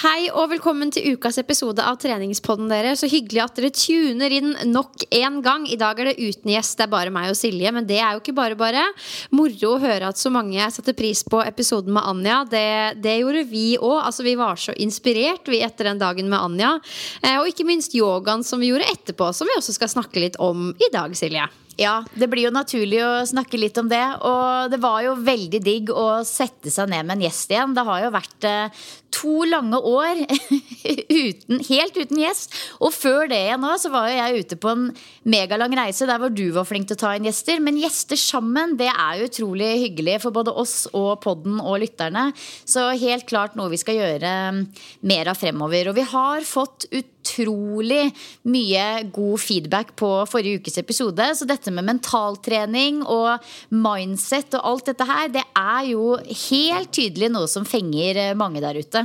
Hei og velkommen til ukas episode av Treningspodden dere. Så hyggelig at dere tuner inn nok en gang. I dag er det uten gjest, det er bare meg og Silje. Men det er jo ikke bare bare. Moro å høre at så mange satte pris på episoden med Anja. Det, det gjorde vi òg. Altså, vi var så inspirert vi etter den dagen med Anja. Eh, og ikke minst yogaen som vi gjorde etterpå, som vi også skal snakke litt om i dag, Silje. Ja, det blir jo naturlig å snakke litt om det. Og det var jo veldig digg å sette seg ned med en gjest igjen. Det har jo vært eh, to lange år uten, helt uten gjest. Og før det igjen nå, så var jo jeg ute på en megalang reise der hvor du var flink til å ta inn gjester. Men gjester sammen, det er jo utrolig hyggelig for både oss og podden og lytterne. Så helt klart noe vi skal gjøre mer av fremover. Og vi har fått utrolig mye god feedback på forrige ukes episode. Så dette med mentaltrening og mindset og alt dette her, det er jo helt tydelig noe som fenger mange der ute.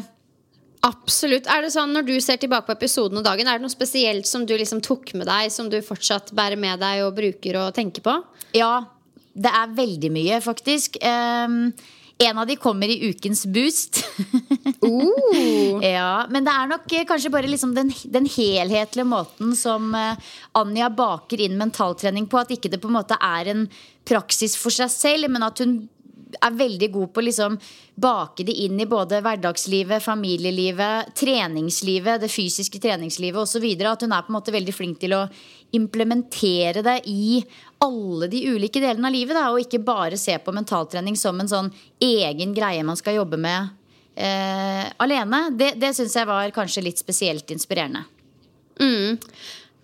Absolutt. Er det sånn Når du ser tilbake på episoden og dagen, er det noe spesielt som du liksom tok med deg, som du fortsatt bærer med deg og bruker og tenker på? Ja, det er veldig mye, faktisk. Um, en av de kommer i ukens boost. Uh. ja, men det er nok eh, kanskje bare liksom den, den, helhetlige måten som uh, Anja baker inn mentaltrening på. At ikke det på en måte er en praksis for seg selv, men at hun er veldig god på å liksom bake det inn i både hverdagslivet, familielivet, treningslivet, det fysiske treningslivet osv. At hun er på en måte veldig flink til å implementere det i alle de ulike delene av livet. Da, og ikke bare se på mentaltrening som en sånn egen greie man skal jobbe med eh, alene. Det, det syns jeg var kanskje litt spesielt inspirerende. Mm.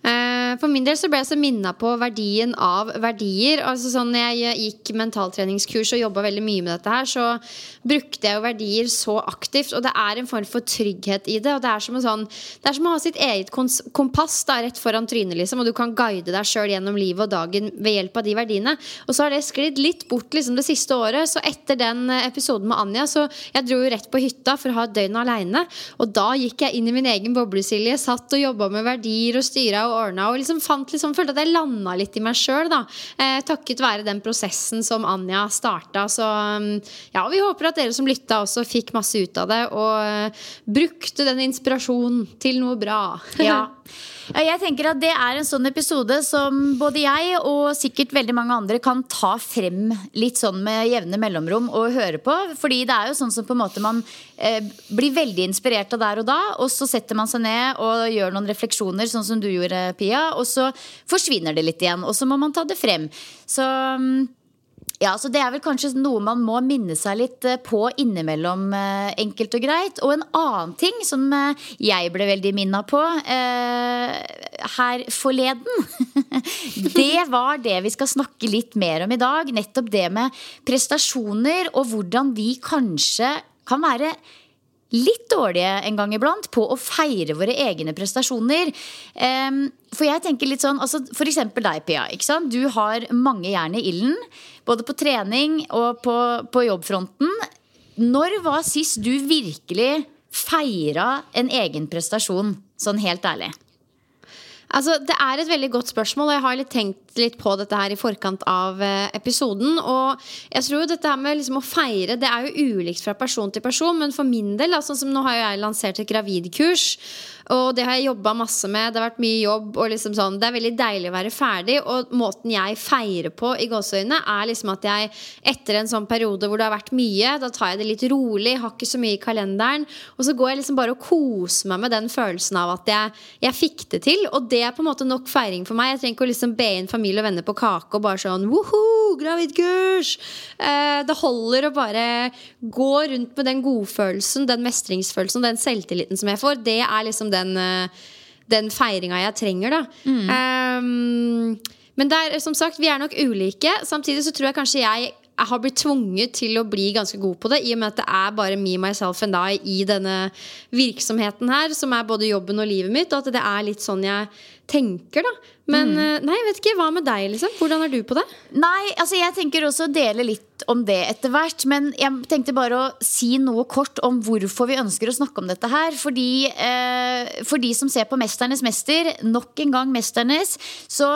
Eh, for min del så ble jeg så minna på verdien av verdier. Altså sånn jeg gikk mentaltreningskurs og jobba veldig mye med dette her, så brukte jeg jo verdier så aktivt. Og det er en form for trygghet i det. Og det er som, sånn, det er som å ha sitt eget kompass da, rett foran trynet, liksom. Og du kan guide deg sjøl gjennom livet og dagen ved hjelp av de verdiene. Og så har det sklidd litt bort liksom, det siste året. Så etter den episoden med Anja, så jeg dro jo rett på hytta for å ha et døgn aleine. Og da gikk jeg inn i min egen boblesilje, satt og jobba med verdier og styra og ordna. Og liksom fant liksom, følte at jeg landa litt i meg sjøl, eh, takket være den prosessen som Anja starta. Så ja, ja, vi håper at dere som lytta også fikk masse ut av det, og uh, brukte den inspirasjonen til noe bra. ja. Jeg tenker at Det er en sånn episode som både jeg og sikkert veldig mange andre kan ta frem litt sånn med jevne mellomrom og høre på. Fordi det er jo sånn som på en måte man eh, blir veldig inspirert av der og da. Og så setter man seg ned og gjør noen refleksjoner, sånn som du gjorde, Pia. Og så forsvinner det litt igjen. Og så må man ta det frem. Så mm, ja, så Det er vel kanskje noe man må minne seg litt eh, på innimellom, eh, enkelt og greit. Og en annen ting som eh, jeg ble veldig minna på eh, her forleden, det var det vi skal snakke litt mer om i dag. Nettopp det med prestasjoner, og hvordan de kanskje kan være litt dårlige en gang iblant på å feire våre egne prestasjoner. Um, for jeg tenker litt sånn, altså eksempel deg, Pia. ikke sant? Du har mange jern i ilden. Både på trening og på, på jobbfronten. Når var sist du virkelig feira en egen prestasjon, sånn helt ærlig? Altså, Det er et veldig godt spørsmål, og jeg har litt tenkt litt på dette her i forkant av eh, episoden. Og jeg tror jo dette her med liksom å feire Det er jo ulikt fra person til person, men for min del, sånn som nå har jo jeg lansert et gravidkurs. Og det har jeg jobba masse med. Det har vært mye jobb. Liksom sånn, det er veldig deilig å være ferdig. Og måten jeg feirer på i gåseøynene, er liksom at jeg etter en sånn periode hvor det har vært mye, da tar jeg det litt rolig, har ikke så mye i kalenderen. Og så går jeg liksom bare og koser meg med den følelsen av at jeg, jeg fikk det til. Og det er på en måte nok feiring for meg. Jeg trenger ikke å liksom be inn familie og venner på kake og bare sånn woho, gravidkurs! Eh, det holder å bare gå rundt med den godfølelsen, den mestringsfølelsen, den selvtilliten som jeg får. Det er liksom den, eh, den feiringa jeg trenger, da. Mm. Um, men der, som sagt, vi er nok ulike. Samtidig så tror jeg kanskje jeg jeg har blitt tvunget til å bli ganske god på det, i og med at det er bare me, myself and I i denne virksomheten her, som er både jobben og livet mitt, og at det er litt sånn jeg tenker, da. Men mm. nei, jeg vet ikke. Hva med deg, liksom? Hvordan er du på det? Nei, altså jeg tenker også å dele litt om det etter hvert. Men jeg tenkte bare å si noe kort om hvorfor vi ønsker å snakke om dette her. Fordi eh, For de som ser på 'Mesternes mester', nok en gang 'Mesternes', så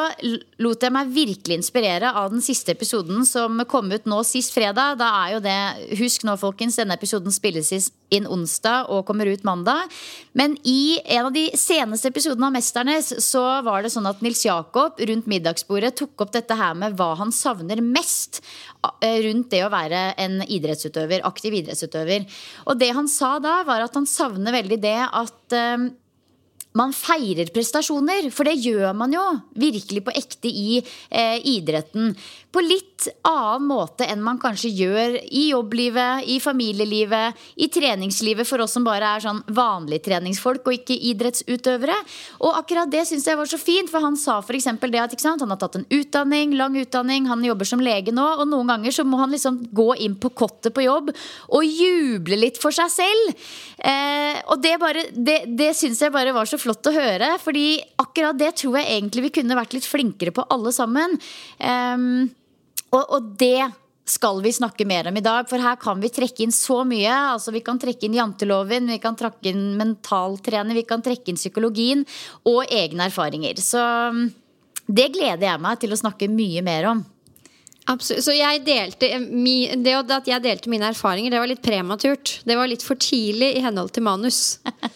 lot jeg meg virkelig inspirere av den siste episoden som kom ut nå sist fredag. Da er jo det Husk nå, folkens, denne episoden spilles inn onsdag og kommer ut mandag. Men i en av de seneste episodene av 'Mesternes' så var det sånn at Nils Jakob rundt middagsbordet tok opp dette her med hva han savner mest eh, rundt det å være en idrettsutøver, aktiv idrettsutøver. Og det han sa da, var at han savner veldig det at eh, man feirer prestasjoner, for det gjør man jo virkelig på ekte i eh, idretten. På litt annen måte enn man kanskje gjør i jobblivet, i familielivet, i treningslivet for oss som bare er sånn vanlige treningsfolk og ikke idrettsutøvere. Og akkurat det syns jeg var så fint, for han sa f.eks. det at sant, han har tatt en utdanning, lang utdanning, han jobber som lege nå, og noen ganger så må han liksom gå inn på kottet på jobb og juble litt for seg selv. Eh, og det, bare, det, det syns jeg bare var så flott å høre. Fordi akkurat det tror jeg egentlig vi kunne vært litt flinkere på alle sammen. Um, og, og, det skal vi snakke mer om i dag, for her kan vi trekke inn så mye. Altså Vi kan trekke inn janteloven, vi kan trekke inn mentaltrener, vi kan trekke inn psykologien og egne erfaringer. Så det gleder jeg meg til å snakke mye mer om. Absolutt. Så jeg delte, det at jeg delte mine erfaringer, det var litt prematurt. Det var litt for tidlig i henhold til manus.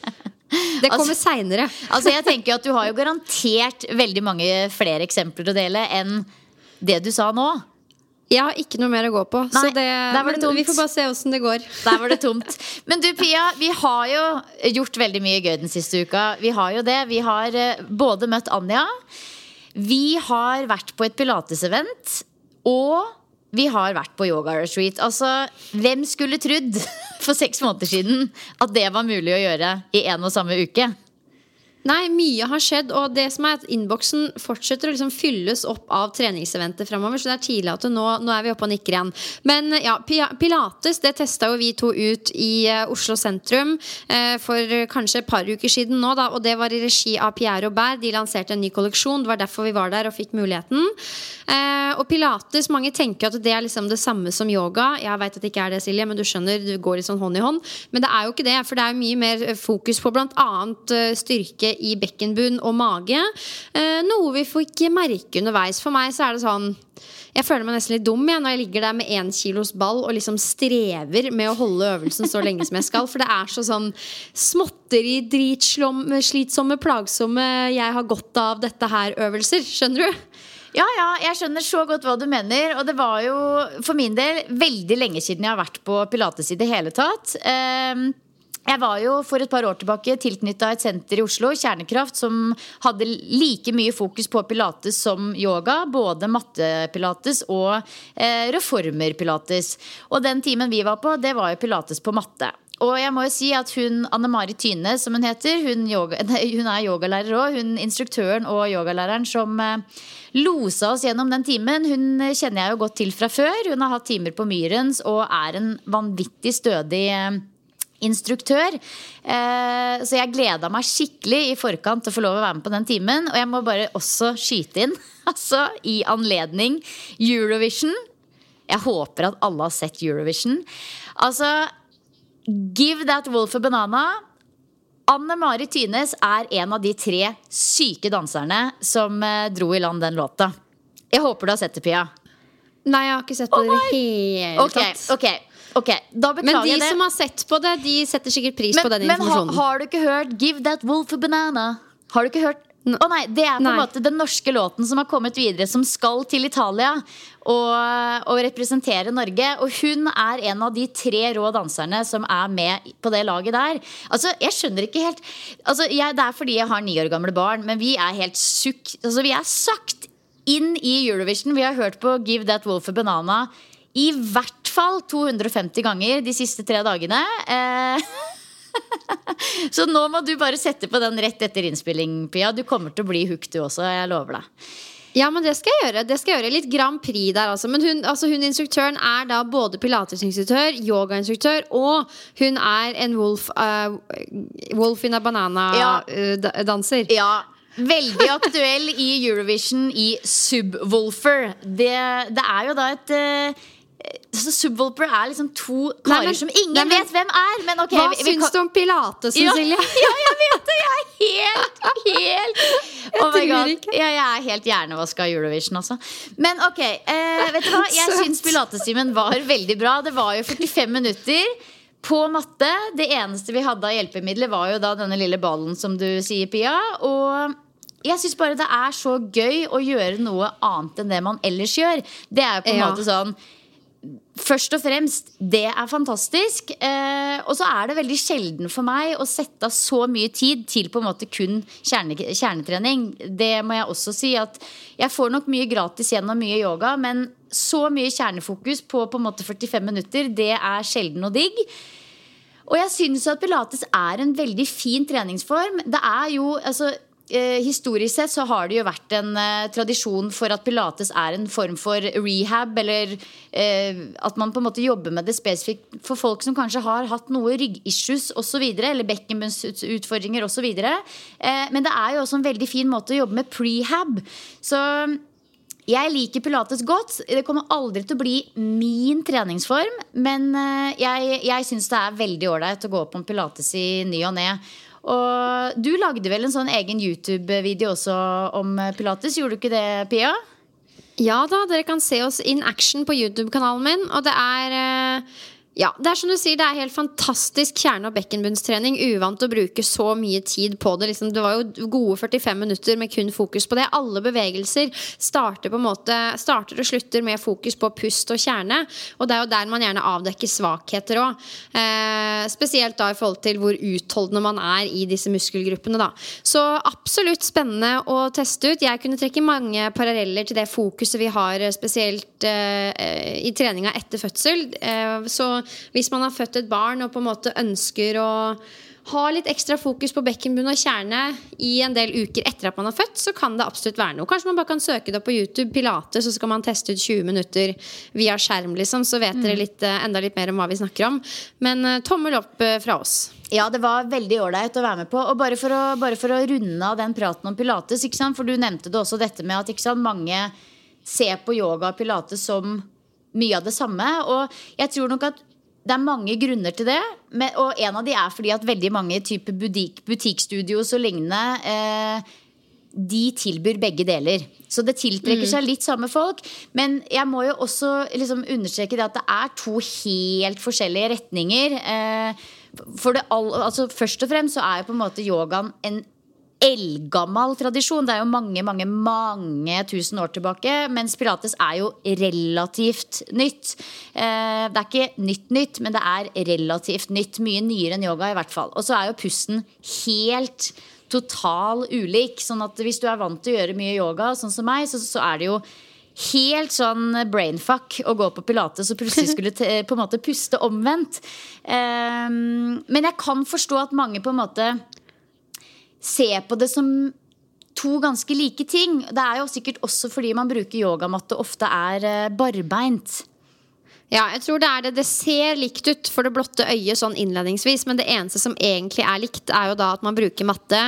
Det kommer altså, seinere. Altså jeg tenker at Du har jo garantert veldig mange flere eksempler å dele enn det du sa nå. Jeg har ikke noe mer å gå på. Nei, så det, det vi får bare se åssen det går. Der var det tomt. Men du Pia, vi har jo gjort veldig mye gøy den siste uka. Vi har jo det. Vi har eh, både møtt Anja. Vi har vært på et pilatesevent. Og vi har vært på yoga retreat. Altså, hvem skulle trodd for seks måneder siden at det var mulig å gjøre i en og samme uke? Nei, mye har skjedd, og det som er at innboksen fortsetter å liksom fylles opp av treningseventer framover. Så det er tidlig at nå, nå, er vi oppe og nikker igjen. Men ja, Pilates det testa jo vi to ut i uh, Oslo sentrum uh, for kanskje et par uker siden nå. Da, og det var i regi av Pierre Aubert. De lanserte en ny kolleksjon. Det var derfor vi var der og fikk muligheten. Uh, og Pilates, mange tenker at det er liksom det samme som yoga. Jeg veit at det ikke er det, Silje, men du skjønner, du går litt sånn hånd i hånd. Men det er jo ikke det, for det er mye mer fokus på bl.a. styrke i bekkenbunn og mage. Eh, noe vi får ikke merke underveis. For meg så er det sånn jeg føler meg nesten litt dum jeg, når jeg ligger der med én kilos ball og liksom strever med å holde øvelsen så lenge som jeg skal. For det er så sånn småtteri, dritslitsomme, plagsomme 'jeg har godt av dette her'-øvelser. Skjønner du? Ja, ja, jeg skjønner så godt hva du mener. Og det var jo for min del veldig lenge siden jeg har vært på pilates i det hele tatt. Um jeg var jo for et par år tilbake tilknytta et senter i Oslo, Kjernekraft, som hadde like mye fokus på pilates som yoga. Både mattepilates og eh, reformerpilates. Og den timen vi var på, det var jo pilates på matte. Og jeg må jo si at hun Anne Mari Tyne, som hun heter, hun, yoga, hun er yogalærer òg. Hun instruktøren og yogalæreren som eh, losa oss gjennom den timen. Hun kjenner jeg jo godt til fra før. Hun har hatt timer på Myrens og er en vanvittig stødig eh, instruktør. Eh, så jeg gleda meg skikkelig i forkant til å få lov å være med på den timen. Og jeg må bare også skyte inn, altså i anledning Eurovision. Jeg håper at alle har sett Eurovision. Altså, give that wolf a banana. Anne Mari Tynes er en av de tre syke danserne som eh, dro i land den låta. Jeg håper du har sett det, Pia. Nei, jeg har ikke sett det i det hele Ok, tatt. ok, ok Da Men beklager de jeg det. som har sett på det, de setter sikkert pris på den informasjonen. men ha, har du ikke hørt 'Give that wolf a banana'? Har du ikke hørt? Å nei, Det er på en måte den norske låten som har kommet videre, som skal til Italia og, og representere Norge. Og hun er en av de tre rå danserne som er med på det laget der. Altså, Jeg skjønner ikke helt altså, jeg, Det er fordi jeg har ni år gamle barn, men vi er helt sukk altså, Vi er sagt inn i Eurovision. Vi har hørt på 'Give That Wolf a Banana' i hvert fall 250 ganger de siste tre dagene. Eh, så nå må du bare sette på den rett etter innspilling, Pia. Du kommer til å bli hooked, du også. Jeg lover deg. Ja, men det skal jeg gjøre. Det skal jeg gjøre Litt Grand Prix der, altså. Men hun, altså, hun instruktøren er da både pilatesinstruktør, yogainstruktør, og hun er en wolf, uh, wolf in a banana-danser. Ja, Veldig aktuell i Eurovision i Subwoolfer. Det, det er jo da et eh, så Subwoolper er liksom to karer men- som ingen nei, men- vet hvem er. Men okay, Hva vi- vi syns du om pilates, Ja, Cecilie? ja, jeg vet det! Jeg er helt, helt Oh my God. Ja, jeg er helt hjernevaska av Eurovision, altså. Men ok, eh, vet du hva? Jeg syns pilatestimen var veldig bra. Det var jo 45 minutter. På matte. Det eneste vi hadde av hjelpemidler, var jo da denne lille ballen som du sier, Pia. Og jeg syns bare det er så gøy å gjøre noe annet enn det man ellers gjør. Det er jo på en Ja. måte sånn Først og fremst, det er fantastisk. Eh, og så er det veldig sjelden for meg å sette av så mye tid til på en måte kun kjerne, kjernetrening. Det må jeg også si at jeg får nok mye gratis gjennom mye yoga, men så mye kjernefokus på på en måte 45 minutter, det er sjelden og digg. Og jeg syns at pilates er en veldig fin treningsform. Det er jo, altså Historisk sett så har det jo vært en eh, tradisjon for at pilates er en form for rehab, eller eh, at man på en måte jobber med det spesifikt for folk som kanskje har hatt noe ryggissues osv., eller bekkenbunnsutfordringer osv. Eh, men det er jo også en veldig fin måte å jobbe med prehab. Så jeg liker pilates godt. Det kommer aldri til å bli min treningsform. Men eh, jeg, jeg syns det er veldig ålreit å gå på en pilates i ny og ne. Og du lagde vel en sånn egen YouTube-video også om eh, pilates? Gjorde du ikke det, Pia? Ja da, dere kan se oss in action på YouTube-kanalen min. Og det er eh, ja, det er som du sier, det er helt fantastisk kjerne- og bekkenbunnstrening. Uvant å bruke så mye tid på det. Liksom, det var jo gode 45 minutter med kun fokus på det. Alle bevegelser starter på en måte Starter og slutter med fokus på pust og kjerne. Og det er jo der man gjerne avdekker svakheter òg. Eh, spesielt da i forhold til hvor utholdende man er i disse muskelgruppene. Da. Så absolutt spennende å teste ut. Jeg kunne trekke mange paralleller til det fokuset vi har eh, spesielt eh, i treninga etter fødsel. Eh, så hvis man har født et barn og på en måte ønsker å ha litt ekstra fokus på bekkenbunn og kjerne i en del uker etter at man har født, så kan det absolutt være noe. Kanskje man bare kan søke det opp på YouTube, Pilates, så skal man teste ut 20 minutter via skjerm, liksom. Så vet dere litt, eh, enda litt mer om hva vi snakker om. Men eh, tommel opp eh, fra oss. Ja, det var veldig ålreit å være med på. Og bare for, å, bare for å runde av den praten om pilates, for du nevnte det også dette med at sant, mange ser på yoga og pilates som mye av det samme. Og jeg tror nok at det er mange grunner til det. Men, og en av de er fordi at veldig mange typer butikk, butikkstudios og lignende eh, de tilbyr begge deler. Så det tiltrekker seg litt samme folk. Men jeg må jo også liksom understreke det at det er to helt forskjellige retninger. Eh, for det all, altså Først og fremst så er jo på en måte yogaen en eldgammel tradisjon. Det er jo mange, mange, mange tusen år tilbake. Mens pilates er jo relativt nytt. Eh, det er ikke nytt nytt, men det er relativt nytt. Mye nyere enn yoga, i hvert fall. Og så er jo pusten helt total ulik. Sånn at hvis du er vant til å gjøre mye yoga, sånn som meg, så, så er det jo Helt sånn brainfuck å gå på pilates og plutselig skulle på en måte puste omvendt. Um, men jeg kan forstå at mange på en måte ser på det som to ganske like ting. Det er jo sikkert også fordi man bruker yogamatte ofte er eh, barbeint. Ja, jeg tror det er det. Det ser likt ut for det blotte øyet sånn innledningsvis, men det eneste som egentlig er likt, er jo da at man bruker matte.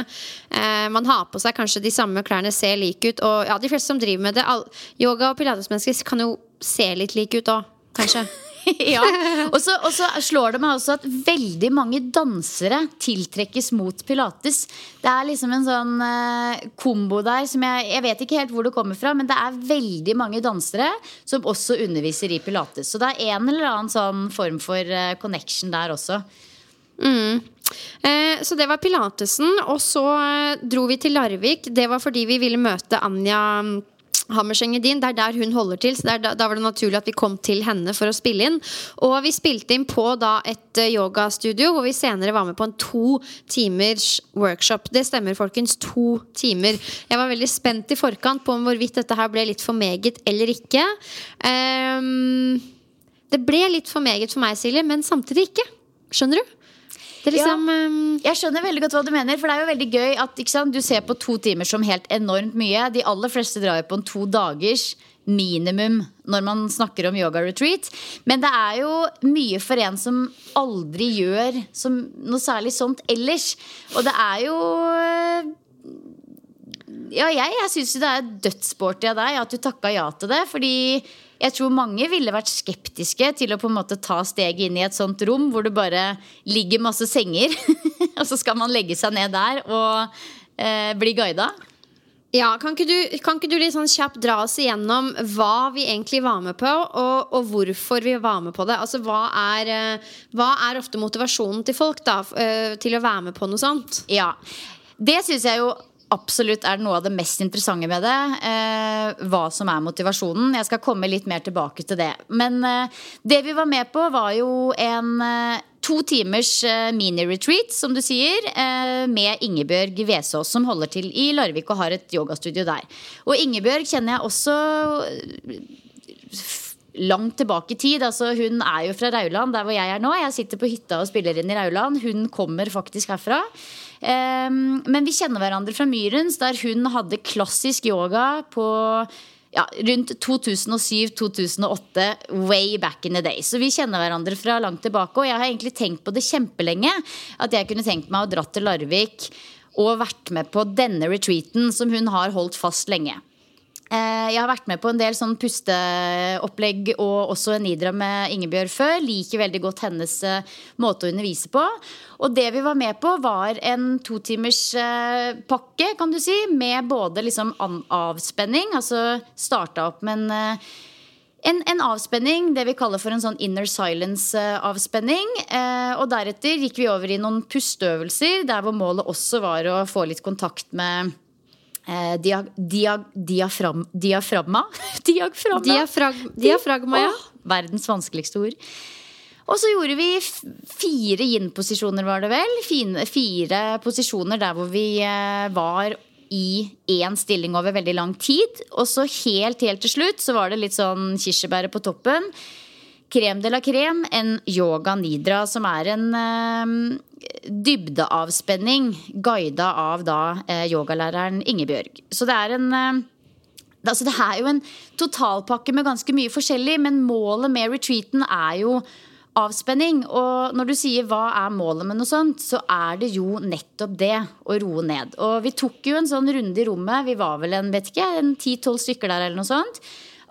Eh, man har på seg kanskje de samme klærne, ser like ut, og ja, de fleste som driver med det, all, yoga og pilatesmennesker kan jo se litt like ut òg, kanskje. ja. Og så, slår det meg også at veldig mange dansere tiltrekkes mot pilates. Det er liksom en sånn uh, kombo der som jeg, jeg vet ikke helt hvor det kommer fra, men det er veldig mange dansere som også underviser i pilates. Så det er en eller annen sånn form for uh, connection der også. Eh, så det var pilatesen. Og så dro vi til Larvik. Det var fordi vi ville møte Anja mm, Hammerseng-Edin. Det er der hun holder til, så da, da var det naturlig at vi kom til henne for å spille inn. Og vi spilte inn på da et eh, yogastudio hvor vi senere var med på en to timers workshop. Det stemmer, folkens. To timer. Jeg var veldig spent i forkant på om hvorvidt dette her ble litt for meget eller ikke. Um, det ble litt for meget for meg, Silje, men samtidig ikke. Skjønner du? Det liksom ehm, Jeg skjønner veldig godt hva du mener, for det er jo veldig gøy at sant, du ser på to timer som helt enormt mye. De aller fleste drar jo på en to dagers minimum når man snakker om yoga retreat. Men det er jo mye for en som aldri gjør som noe særlig sånt ellers. Og det er jo ja, jeg, jeg syns det er dødssporty av deg at du takka ja til det. Fordi jeg tror mange ville vært skeptiske til å på en måte ta steget inn i et sånt rom hvor det bare ligger masse senger. og så skal man legge seg ned der og eh, bli guida. Ja, kan ikke, du, kan ikke du litt sånn kjapt dra oss igjennom hva vi egentlig var med på, og, og hvorfor vi var med på det? Altså, hva er, eh, hva er ofte motivasjonen til folk da, eh, til å være med på noe sånt? Ja, Det syns jeg jo absolutt er noe av det mest interessante med det. Eh, hva som er motivasjonen. Jeg skal komme litt mer tilbake til det. Men eh, det vi var med på, var jo en eh, to timers eh, mini-retreat, som du sier, eh, med Ingebjørg Vesaas, som holder til i Larvik og har et yogastudio der. Og Ingebjørg kjenner jeg også langt tilbake i tid. Altså, hun er jo fra Rauland, der hvor jeg er nå. Jeg sitter på hytta og spiller inn i Rauland. Hun kommer faktisk herfra. Um, men vi kjenner hverandre fra Myrens, der hun hadde klassisk yoga på ja, rundt 2007-2008, way back in the day. Så vi kjenner hverandre fra langt tilbake. Og jeg har egentlig tenkt på det kjempelenge. At jeg kunne tenkt meg å dra til Larvik og vært med på denne retreaten som hun har holdt fast lenge. Eh, Jeg har vært med på en del sånn pusteopplegg og også en nidra med Ingebjørg før. Liker veldig godt hennes eh, måte å undervise på. Og det vi var med på, var en totimerspakke, eh, kan du si, med både liksom avspenning, altså starta opp med en en, en avspenning, det vi kaller for en sånn inner silence-avspenning. Eh, og deretter gikk vi over i noen pusteøvelser, der hvor målet også var å få litt kontakt med eh, diag, diag, diafram, diaframma. diaframma. Diafrag diafragma, ja. Oh, verdens vanskeligste ord. Og så gjorde vi fire yin-posisjoner, var det vel. Fine, fire posisjoner der hvor vi eh, var i én stilling over veldig lang tid. Og så helt, helt til slutt så var det litt sånn kirsebæret på toppen. Krem de la krem, en yoga nidra, som er en eh, dybdeavspenning guida av da eh, yogalæreren Ingebjørg. Så det er en eh, Altså, det er jo en totalpakke med ganske mye forskjellig, men målet med retreaten er jo avspenning. Og når du sier hva er målet med noe sånt, så er det jo nettopp det å roe ned. Og vi tok jo en sånn runde i rommet. Vi var vel en vet ikke, en ti-tolv stykker der eller noe sånt.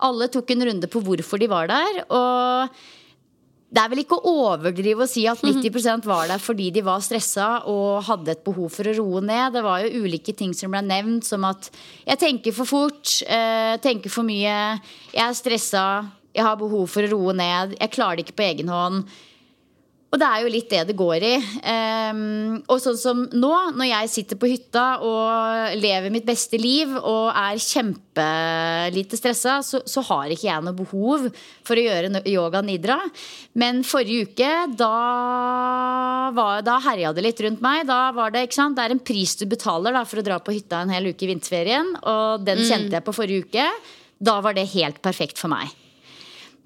Alle tok en runde på hvorfor de var der. Og det er vel ikke å overdrive å si at 90% var der fordi de var stressa og hadde et behov for å roe ned. Det var jo ulike ting som ble nevnt, som at jeg tenker for fort, eh, tenker for mye, jeg er stressa, jeg har behov for å roe ned, jeg klarer det ikke på egen hånd. Og det er jo litt det det går i. Um, og sånn som nå, når jeg sitter på hytta og lever mitt beste liv og er kjempelite stressa, så, så har ikke jeg noe behov for å gjøre yoga nidra. Men forrige uke, da, var- da herja det litt rundt meg. Da var det, ikke sant? det er en pris du betaler da, for å dra på hytta en hel uke i vinterferien. Og den kjente jeg på forrige uke. Da var det helt perfekt for meg.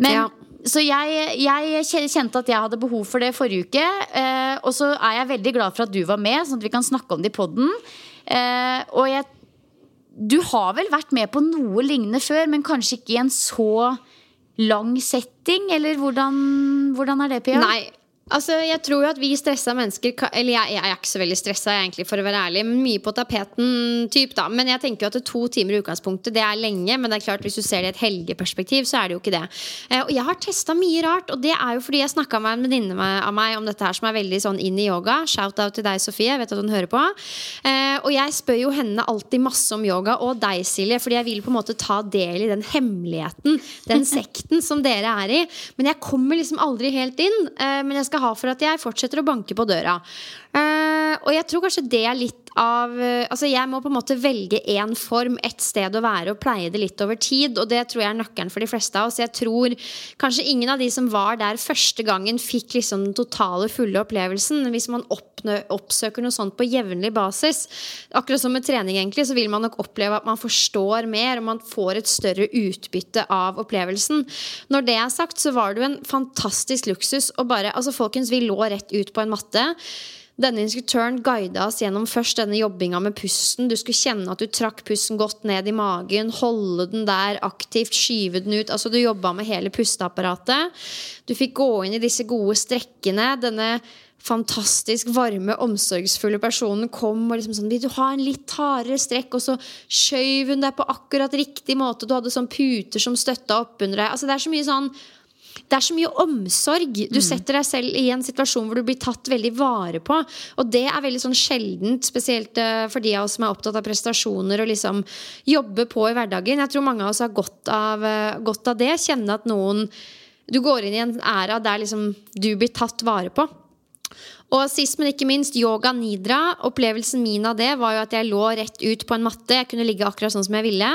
Men, Ja. Så jeg, jeg kjente at jeg hadde behov for det forrige uke. Eh, og så er jeg veldig glad for at du var med, sånn at vi kan snakke om det i poden. Eh, og jeg Du har vel vært med på noe lignende før, men kanskje ikke i en så lang setting, eller hvordan, hvordan er det, Pia? Nei, Altså, jeg tror jo at vi stressa mennesker Eller jeg, jeg, er ikke så veldig stressa, egentlig, for å være ærlig. Mye på tapeten typ, da. Men jeg tenker jo at to timer i utgangspunktet Det er lenge. Men det er klart hvis du ser det i et helgeperspektiv, så er det jo ikke det. Eh, og jeg har testa mye rart, og det er jo fordi jeg snakka med en venninne av meg om dette her som er veldig sånn inn i yoga. Shout-out til deg, Sofie. Jeg vet at hun hører på. Eh, og jeg spør jo henne alltid masse om yoga, og deg, Silje, fordi jeg vil på en måte ta del i den hemmeligheten, den sekten som dere er i. Men jeg kommer liksom aldri helt inn. Eh, men jeg skal skal ha for at jeg fortsetter å banke på døra. Uh, og jeg tror kanskje det er litt av uh, Altså jeg må på en måte velge én form, ett sted å være, og pleie det litt over tid. Og det tror jeg er nøkkelen for de fleste av oss. Jeg tror kanskje ingen av de som var der første gangen, fikk liksom den totale, fulle opplevelsen. Hvis man oppnø, oppsøker noe sånt på jevnlig basis, akkurat som med trening, egentlig, så vil man nok oppleve at man forstår mer, og man får et større utbytte av opplevelsen. Når det er sagt, så var det jo en fantastisk luksus å bare Altså, folkens, vi lå rett ut på en matte. Denne instruktøren guida oss gjennom først denne jobbinga med pusten. Du skulle kjenne at du trakk pusten godt ned i magen, holde den der aktivt, skyve den ut. Altså Du jobba med hele pusteapparatet. Du fikk gå inn i disse gode strekkene. Denne fantastisk varme, omsorgsfulle personen kom og liksom sånn Vil du ha en litt hardere strekk? Og så skjøv hun deg på akkurat riktig måte. Du hadde sånn puter som støtta oppunder deg. Altså Det er så mye sånn det er så mye omsorg. Du mm. setter deg selv i en situasjon hvor du blir tatt veldig vare på. Og det er veldig sånn sjeldent, spesielt eh, for de av oss som er opptatt av prestasjoner og liksom jobbe på i hverdagen. Jeg tror mange av oss har godt av, eh, godt av det. Kjenne at noen Du går inn i en æra der liksom du blir tatt vare på. Og sist, men ikke minst, yoga nidra. Opplevelsen min av det var jo at jeg lå rett ut på en matte. Jeg kunne ligge akkurat sånn som jeg ville.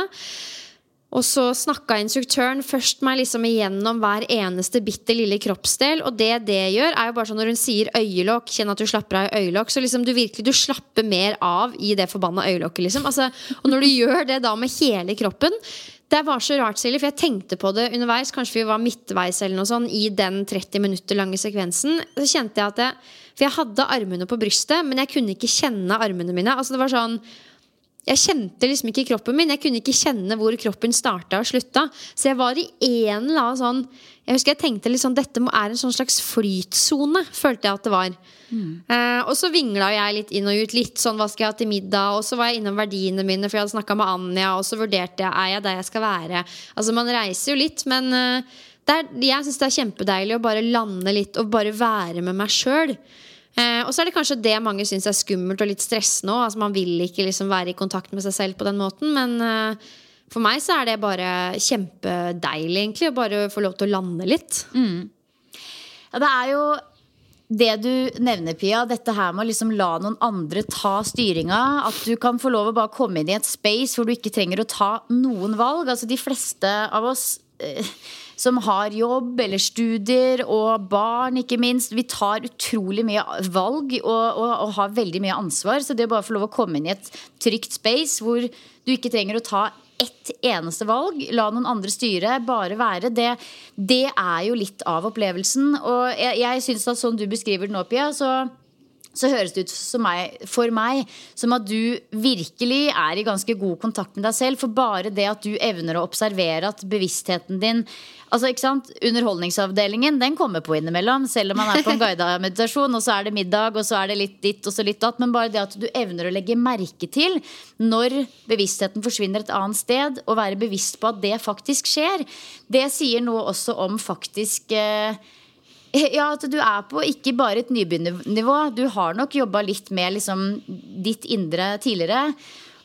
Og så snakka instruktøren først meg liksom igjennom hver eneste bitte lille kroppsdel. Og det det gjør, er jo bare sånn når hun sier øyelokk, kjenn at du slapper av i øyelokk. Så liksom du virkelig du slapper mer av i det forbanna øyelokket, liksom. Altså, og når du gjør det da med hele kroppen det var så rart, Silje, for jeg tenkte på det underveis. Kanskje vi var midtveis eller noe sånt i den 30 minutter lange sekvensen. Så kjente jeg at jeg, For jeg hadde armene på brystet, men jeg kunne ikke kjenne armene mine. Altså det var sånn jeg kjente liksom ikke kroppen min. Jeg kunne ikke kjenne hvor kroppen starta og slutta. Så jeg var i en eller annen sånn Jeg husker jeg tenkte liksom dette er en sånn slags flytsone, følte jeg at det var. Mm. Eh, og så vingla jeg litt inn og ut. Litt sånn hva skal jeg ha til middag? Og så var jeg innom verdiene mine, for jeg hadde snakka med Anja, og så vurderte jeg er jeg der jeg skal være. Altså Man reiser jo litt, men uh, er, jeg syns det er kjempedeilig å bare lande litt og bare være med meg sjøl. Eh, og så er det kanskje det mange syns er skummelt og litt stressende òg. Altså, man vil ikke liksom være i kontakt med seg selv på den måten. Men eh, for meg så er det bare kjempedeilig, egentlig, å bare få lov til å lande litt. Mm. Ja, det er jo det du nevner, Pia, dette her med å liksom la noen andre ta styringa. At du kan få lov å bare komme inn i et space hvor du ikke trenger å ta noen valg. Altså De fleste av oss eh, som har jobb eller studier, og barn, ikke minst. Vi tar utrolig mye valg og, og, og har veldig mye ansvar. Så det å bare få lov å komme inn i et trygt space hvor du ikke trenger å ta ett eneste valg, la noen andre styre, bare være, det, det er jo litt av opplevelsen. Og jeg, jeg syns at sånn du beskriver det nå, Pia, så så høres det ut meg, for meg som at du virkelig er i ganske god kontakt med deg selv. For bare det at du evner å observere at bevisstheten din Altså, ikke sant? Underholdningsavdelingen den kommer på innimellom, selv om man er på en guida meditasjon, og så er det middag, og så er det litt ditt og så litt datt. Men bare det at du evner å legge merke til når bevisstheten forsvinner et annet sted, og være bevisst på at det faktisk skjer, det sier noe også om faktisk eh, ja, at du er på ikke bare et nybegynnernivå. Du har nok jobba litt med liksom, ditt indre tidligere.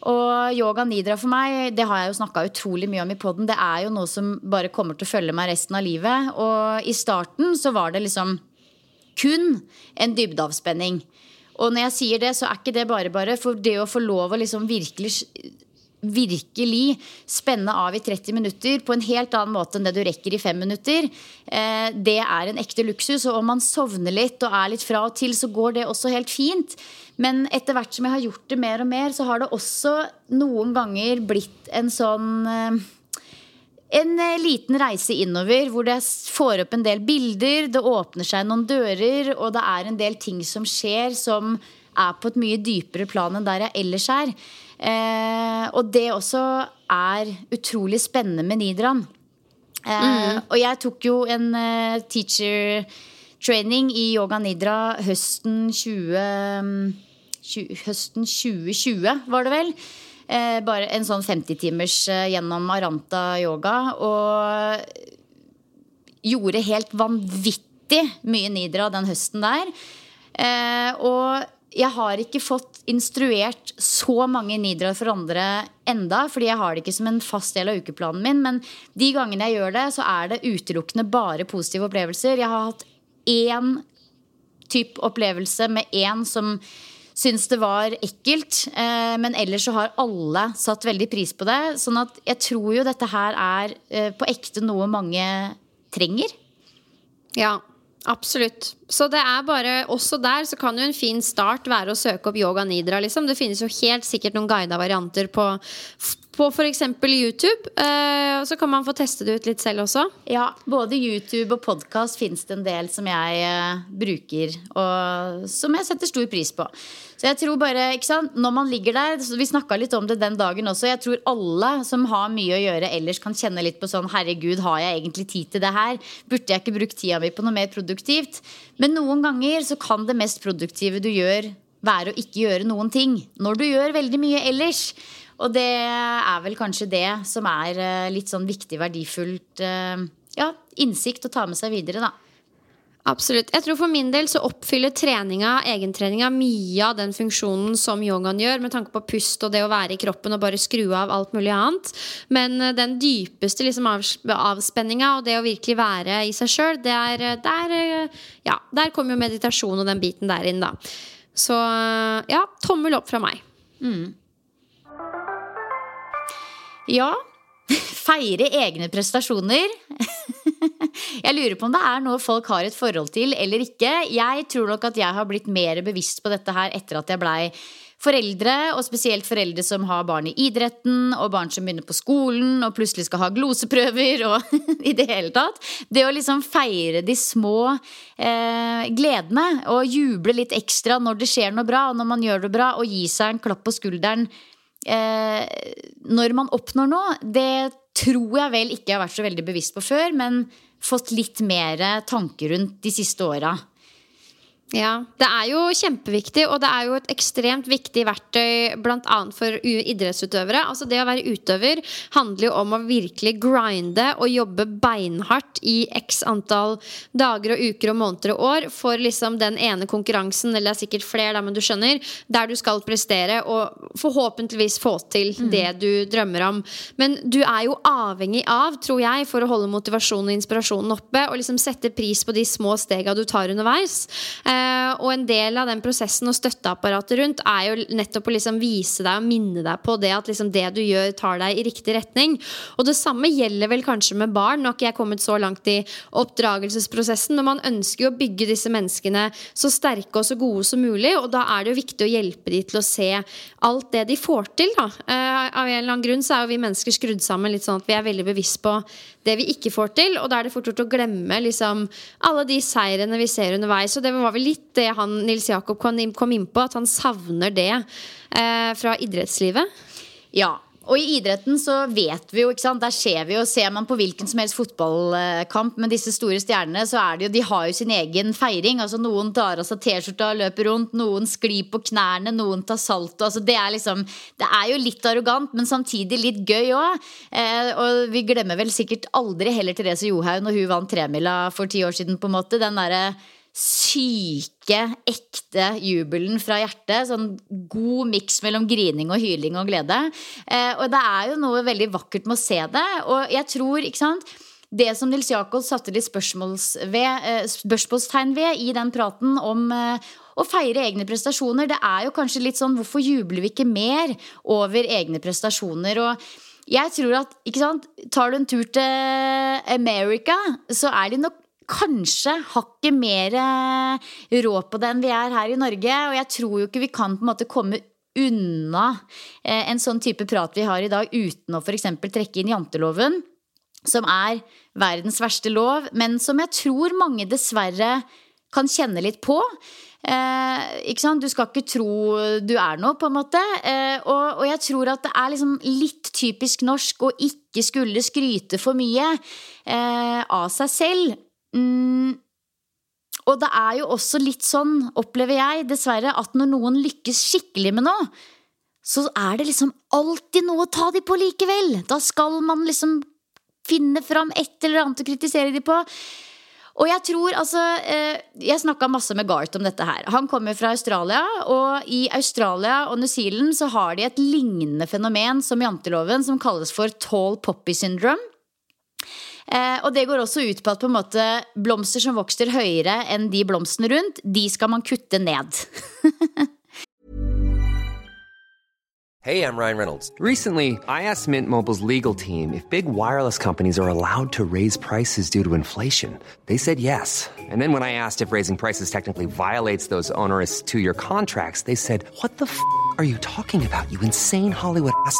Og yoga nidra for meg, det har jeg jo snakka utrolig mye om i poden. Det er jo noe som bare kommer til å følge meg resten av livet. Og i starten så var det liksom kun en dybdeavspenning. Og når jeg sier det, så er ikke det bare bare. For det å få lov å liksom virkelig virkelig spenne av i 30 minutter på en helt annen måte enn det du rekker i 5 minutter, eh, det er en ekte luksus. Og om man sovner litt og er litt fra og til, så går det også helt fint. Men etter hvert som jeg har gjort det mer og mer, så har det også noen ganger blitt en sånn eh, en eh, liten reise innover hvor det får opp en del bilder, det åpner seg noen dører, og det er en del ting som skjer som er på et mye dypere plan enn der jeg ellers er. Eh, og det også er utrolig spennende med Nidraen. Eh, og jeg tok jo en eh, teacher training i yoga nidra høsten 20, mm, 20 Høsten 2020, var det vel. Eh, bare en sånn 50-timers eh, gjennom Aranta yoga. Og gjorde helt vanvittig mye nidra den høsten der. Eh, og jeg har ikke fått instruert så mange nidraer for andre enda, fordi jeg har det ikke som en fast del av ukeplanen min. Men de gangene jeg gjør det, så er det utelukkende bare positive opplevelser. Jeg har hatt én type opplevelse med én som syns det var ekkelt. Eh, men ellers så har alle satt veldig pris på det. Sånn at jeg tror jo dette her er eh, på ekte noe mange trenger. Ja, absolutt. Så det er bare, også der så kan jo en fin start være å søke opp yoga nidra. Liksom. Det finnes jo helt sikkert noen guida varianter på, på f.eks. YouTube. Eh, og så kan man få teste det ut litt selv også. Ja, både YouTube og podkast finnes det en del som jeg eh, bruker, og som jeg setter stor pris på. Så jeg tror bare, ikke sant, Når man ligger der Vi snakka litt om det den dagen også. Jeg tror alle som har mye å gjøre ellers, kan kjenne litt på sånn Herregud, har jeg egentlig tid til det her? Burde jeg ikke brukt tida mi på noe mer produktivt? Men noen ganger så kan det mest produktive du gjør, være å ikke gjøre noen ting. Når du gjør veldig mye ellers. Og det er vel kanskje det som er eh, litt sånn viktig, verdifullt eh, ja, innsikt å ta med seg videre, da. Absolutt. Jeg tror For min del så oppfyller treninga, egentreninga mye av den funksjonen som yogaen gjør, med tanke på pust og det å være i kroppen og bare skru av alt mulig annet. Men eh, den dypeste liksom, avspenninga og det å virkelig være i seg sjøl, eh, eh, ja, der kommer jo meditasjon og den biten der inn, da. Så ja, tommel opp fra meg. Mm. Ja. Feire egne prestasjoner. Jeg lurer på om det er noe folk har et forhold til eller ikke. Jeg tror nok at jeg har blitt mer bevisst på dette her etter at jeg blei foreldre, og spesielt foreldre som har barn i idretten, og barn som begynner på skolen og plutselig skal ha gloseprøver og i det hele tatt. Det å liksom feire de små eh, gledene og juble litt ekstra når det skjer noe bra, og når man gjør det bra, og gi seg en klapp på skulderen eh, når man oppnår noe, det tror jeg vel ikke jeg har vært så veldig bevisst på før, men fått litt mer tanker rundt de siste åra. Ja, Det er jo kjempeviktig, og det er jo et ekstremt viktig verktøy bl.a. for idrettsutøvere. Altså Det å være utøver handler jo om å virkelig grinde og jobbe beinhardt i x antall dager og uker og måneder og år for liksom den ene konkurransen, eller det er sikkert flere, da, men du skjønner, der du skal prestere og forhåpentligvis få til mm. det du drømmer om. Men du er jo avhengig av, tror jeg, for å holde motivasjonen og inspirasjonen oppe, og liksom sette pris på de små stega du tar underveis. Eh, Eh, og en del av den prosessen og støtteapparatet rundt er jo nettopp å liksom vise deg og minne deg på det at liksom det du gjør, tar deg i riktig retning. Og det samme gjelder vel kanskje med barn. Nå har ikke jeg kommet så langt i oppdragelsesprosessen, men man ønsker jo å bygge disse menneskene så sterke og så gode som mulig, og da er det jo viktig å hjelpe dem til å se alt det de får til. Da. Eh, av en eller annen grunn så er jo vi mennesker skrudd sammen litt sånn at vi er veldig bevisst på det vi ikke får til, og da er det fort gjort å glemme liksom, alle de seirene vi ser underveis. Og det var vel litt det han Nils Jakob kom inn på, at han savner det eh, fra idrettslivet. Ja, og i idretten så vet vi jo, ikke sant, der ser vi jo, ser man på hvilken som helst fotballkamp med disse store stjernene, så er det jo, de har jo sin egen feiring. altså Noen tar av seg T-skjorta og løper rundt, noen sklir på knærne, noen tar salto. altså Det er liksom, det er jo litt arrogant, men samtidig litt gøy òg. Eh, og vi glemmer vel sikkert aldri heller Therese Johaug når hun vant tremila for ti år siden, på en måte. Den derre syke, ekte jubelen fra hjertet. Sånn god miks mellom grining og hyling og glede. Eh, og det er jo noe veldig vakkert med å se det. Og jeg tror, ikke sant det som Nils Jakob satte litt ved, spørsmålstegn ved i den praten om eh, å feire egne prestasjoner, det er jo kanskje litt sånn hvorfor jubler vi ikke mer over egne prestasjoner? Og jeg tror at, ikke sant, Tar du en tur til America, så er de nok kanskje hakket mer eh, rå på det enn vi er her i Norge. Og jeg tror jo ikke vi kan på en måte komme unna eh, en sånn type prat vi har i dag, uten å f.eks. trekke inn janteloven, som er verdens verste lov, men som jeg tror mange dessverre kan kjenne litt på. Eh, du skal ikke tro du er noe, på en måte. Eh, og, og, jeg tror at det er liksom litt typisk norsk å ikke skulle skryte for mye eh, av seg selv. Mm. Og det er jo også litt sånn, opplever jeg, dessverre, at når noen lykkes skikkelig med noe, så er det liksom alltid noe å ta de på likevel. Da skal man liksom finne fram et eller annet å kritisere de på. Og jeg tror, altså eh, Jeg snakka masse med Garth om dette her. Han kommer fra Australia, og i Australia og New Zealand så har de et lignende fenomen som janteloven, som kalles for tall poppy syndrome. Eh, og det går også ut på at på måte blomster som vokser høyere enn de blomstene rundt, de skal man kutte ned. Hey, I'm Ryan Reynolds. Recently, I asked Mint Mobile's legal team if big wireless companies are allowed to raise prices due to inflation. They said yes. And then when I asked if raising prices technically violates those onerous two year contracts, they said, What the f are you talking about, you insane Hollywood ass?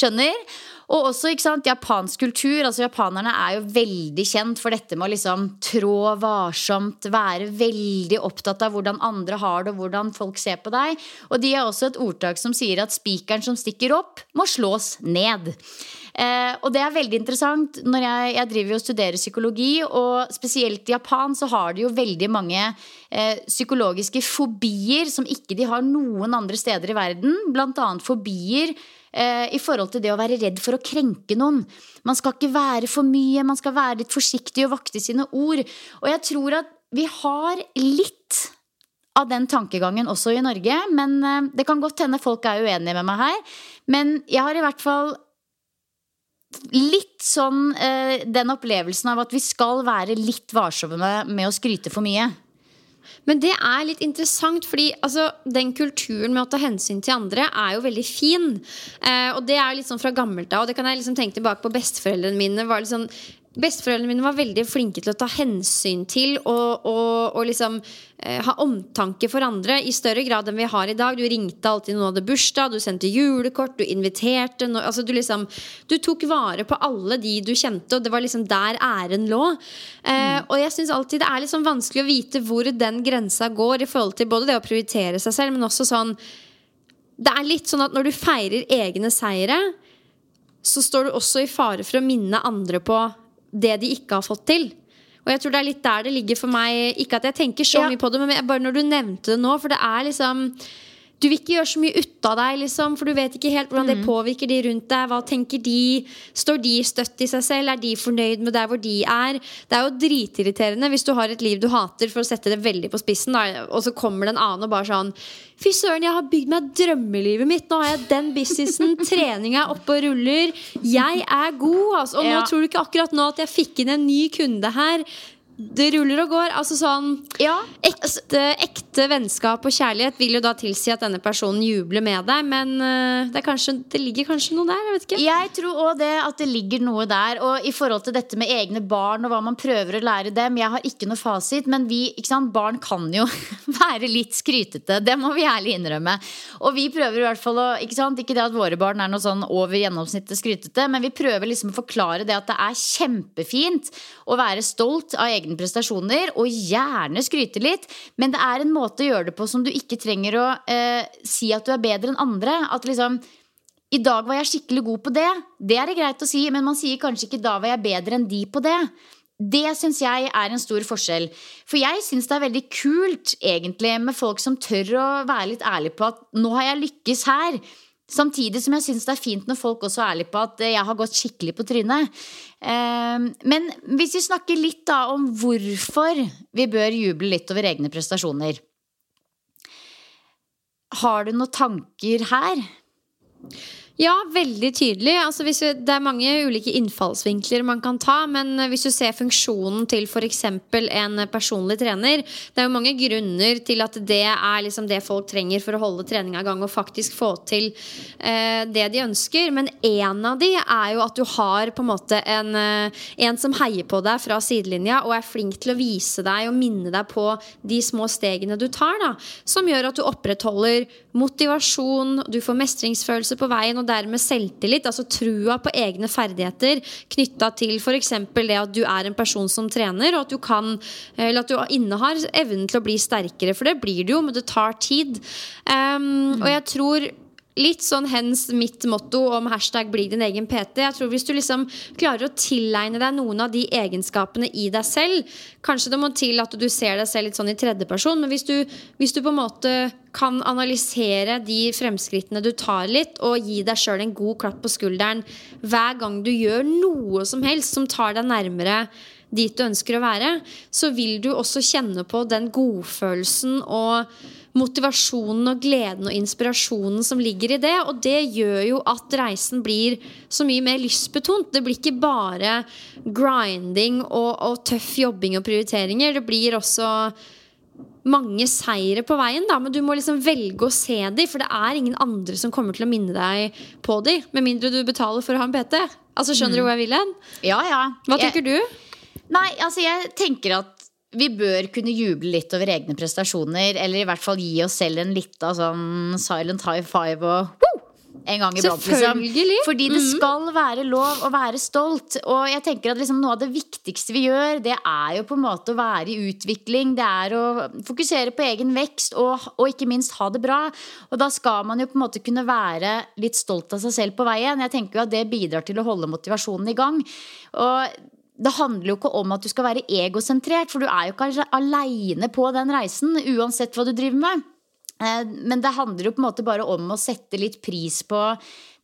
Skjønner? Og også ikke sant, japansk kultur. altså Japanerne er jo veldig kjent for dette med å liksom trå varsomt, være veldig opptatt av hvordan andre har det, og hvordan folk ser på deg. Og de har også et ordtak som sier at spikeren som stikker opp, må slås ned. Eh, og det er veldig interessant. når jeg, jeg driver og studerer psykologi, og spesielt i Japan så har de jo veldig mange eh, psykologiske fobier som ikke de har noen andre steder i verden. Blant annet fobier i forhold til det å være redd for å krenke noen. Man skal ikke være for mye, man skal være litt forsiktig og vakte sine ord. Og jeg tror at vi har litt av den tankegangen også i Norge. Men eh, det kan godt hende folk er uenige med meg her. Men jeg har i hvert fall litt sånn eh, den opplevelsen av at vi skal være litt varsomme med å skryte for mye. Men det er litt interessant, fordi altså, den kulturen med å ta hensyn til andre er jo veldig fin. Eh, og det er jo litt sånn fra gammelt av. Og det kan jeg liksom tenke tilbake på besteforeldrene mine. var litt sånn Besteforeldrene mine var veldig flinke til å ta hensyn til og, og, og liksom eh, ha omtanke for andre i større grad enn vi har i dag. Du ringte alltid noen hadde bursdag, du sendte julekort, du inviterte no, altså du, liksom, du tok vare på alle de du kjente, og det var liksom der æren lå. Eh, og jeg syns alltid det er liksom vanskelig å vite hvor den grensa går i forhold til både det å prioritere seg selv, men også sånn Det er litt sånn at når du feirer egne seire, så står du også i fare for å minne andre på det de ikke har fått til. Og jeg tror det er litt der det ligger for meg. Ikke at jeg tenker så Ja. mye på det, men bare når du nevnte det nå, for det er liksom Du vil ikke gjøre så mye ut av deg, liksom, for du vet ikke helt hvordan Mm. det påvirker de rundt deg. Hva tenker de? Står de støtt i seg selv? Er de fornøyd med der hvor de er? Det er jo dritirriterende hvis du har et liv du hater, for å sette det veldig på spissen, da, og så kommer det en annen og bare sånn Fy søren, jeg har bygd meg drømmelivet mitt. Nå har jeg den businessen. Treninga er oppe og ruller. Jeg er god, altså. Og nå Ja. tror du ikke akkurat nå at jeg fikk inn en ny kunde her. Det ruller og går. Altså sånn Ja, Ekte, ekte vennskap og kjærlighet vil jo da tilsi at denne personen jubler med deg, men eh, det, kanskje, det ligger kanskje noe der. Jeg vet ikke. Jeg tror òg det at det ligger noe der. Og i forhold til dette med egne barn og hva man prøver å lære dem Jeg har ikke noe fasit, men vi, sant, barn kan jo være litt skrytete. Det må vi ærlig innrømme. Og vi prøver i hvert fall å Ikke sant, ikke det at våre barn er noe sånn over gjennomsnittet skrytete, men vi prøver liksom å forklare det at det er kjempefint å være stolt av egne prestasjoner, og gjerne skryte litt. Men det er en måte å gjøre det på som du ikke trenger å eh, si at du er bedre enn andre. At liksom i dag var jeg skikkelig god på det. Det er det greit å si, men man sier kanskje ikke da var jeg bedre enn de på det. Det syns jeg er en stor forskjell. For jeg syns det er veldig kult egentlig med folk som tør å være litt ærlig på at nå har jeg lykkes her. Samtidig som jeg syns det er fint når folk også er ærlige på at jeg har gått skikkelig på trynet. Ehm, men hvis vi snakker litt da om hvorfor vi bør juble litt over egne prestasjoner. Har du noen tanker her? Ja, veldig tydelig. Altså, vi, det er mange ulike innfallsvinkler man kan ta. Men hvis du ser funksjonen til f.eks. en personlig trener Det er jo mange grunner til at det er liksom det folk trenger for å holde treninga i gang og faktisk få til eh, det de ønsker. Men en av de er jo at du har på en måte en, eh, en som heier på deg fra sidelinja og er flink til å vise deg og minne deg på de små stegene du tar, da, som gjør at du opprettholder motivasjon, du får mestringsfølelse på veien. og dermed selvtillit, altså trua på egne ferdigheter knytta til f.eks. det at du er en person som trener, og at du kan Eller at du innehar evnen til å bli sterkere. For det blir du jo, men det tar tid. Um, og jeg tror Litt sånn hens mitt motto om hashtag 'bli din egen PT'. Jeg tror Hvis du liksom klarer å tilegne deg noen av de egenskapene i deg selv Kanskje det må til at du ser deg selv litt sånn i tredjeperson, men hvis du, hvis du på en måte kan analysere de fremskrittene du tar litt, og gi deg sjøl en god klapp på skulderen hver gang du gjør noe som helst som tar deg nærmere dit du ønsker å være, så vil du også kjenne på den godfølelsen og motivasjonen og gleden og inspirasjonen som ligger i det. Og det gjør jo at reisen blir så mye mer lystbetont. Det blir ikke bare grinding og, og tøff jobbing og prioriteringer. Det blir også mange seire på veien, da, men du må liksom velge å se dem. For det er ingen andre som kommer til å minne deg på dem, med mindre du betaler for å ha en PT. Altså, Skjønner du mm. hvor jeg vil hen? Ja, ja. Hva tenker jeg, du? Nei, altså jeg tenker at vi bør kunne juble litt over egne prestasjoner. Eller i hvert fall gi oss selv en lita sånn silent high five og woo! en gang iblant. Liksom. Fordi det mhm. skal være lov å være stolt. Og jeg tenker at liksom noe av det viktigste vi gjør, det er jo på en måte å være i utvikling. Det er å fokusere på egen vekst og, og ikke minst ha det bra. Og da skal man jo på en måte kunne være litt stolt av seg selv på veien. Jeg tenker jo at det bidrar til å holde motivasjonen i gang. Og det handler jo ikke om at du skal være egosentrert, for du er jo ikke aleine på den reisen, uansett hva du driver med. Eh, men det handler jo på en måte bare om å sette litt pris på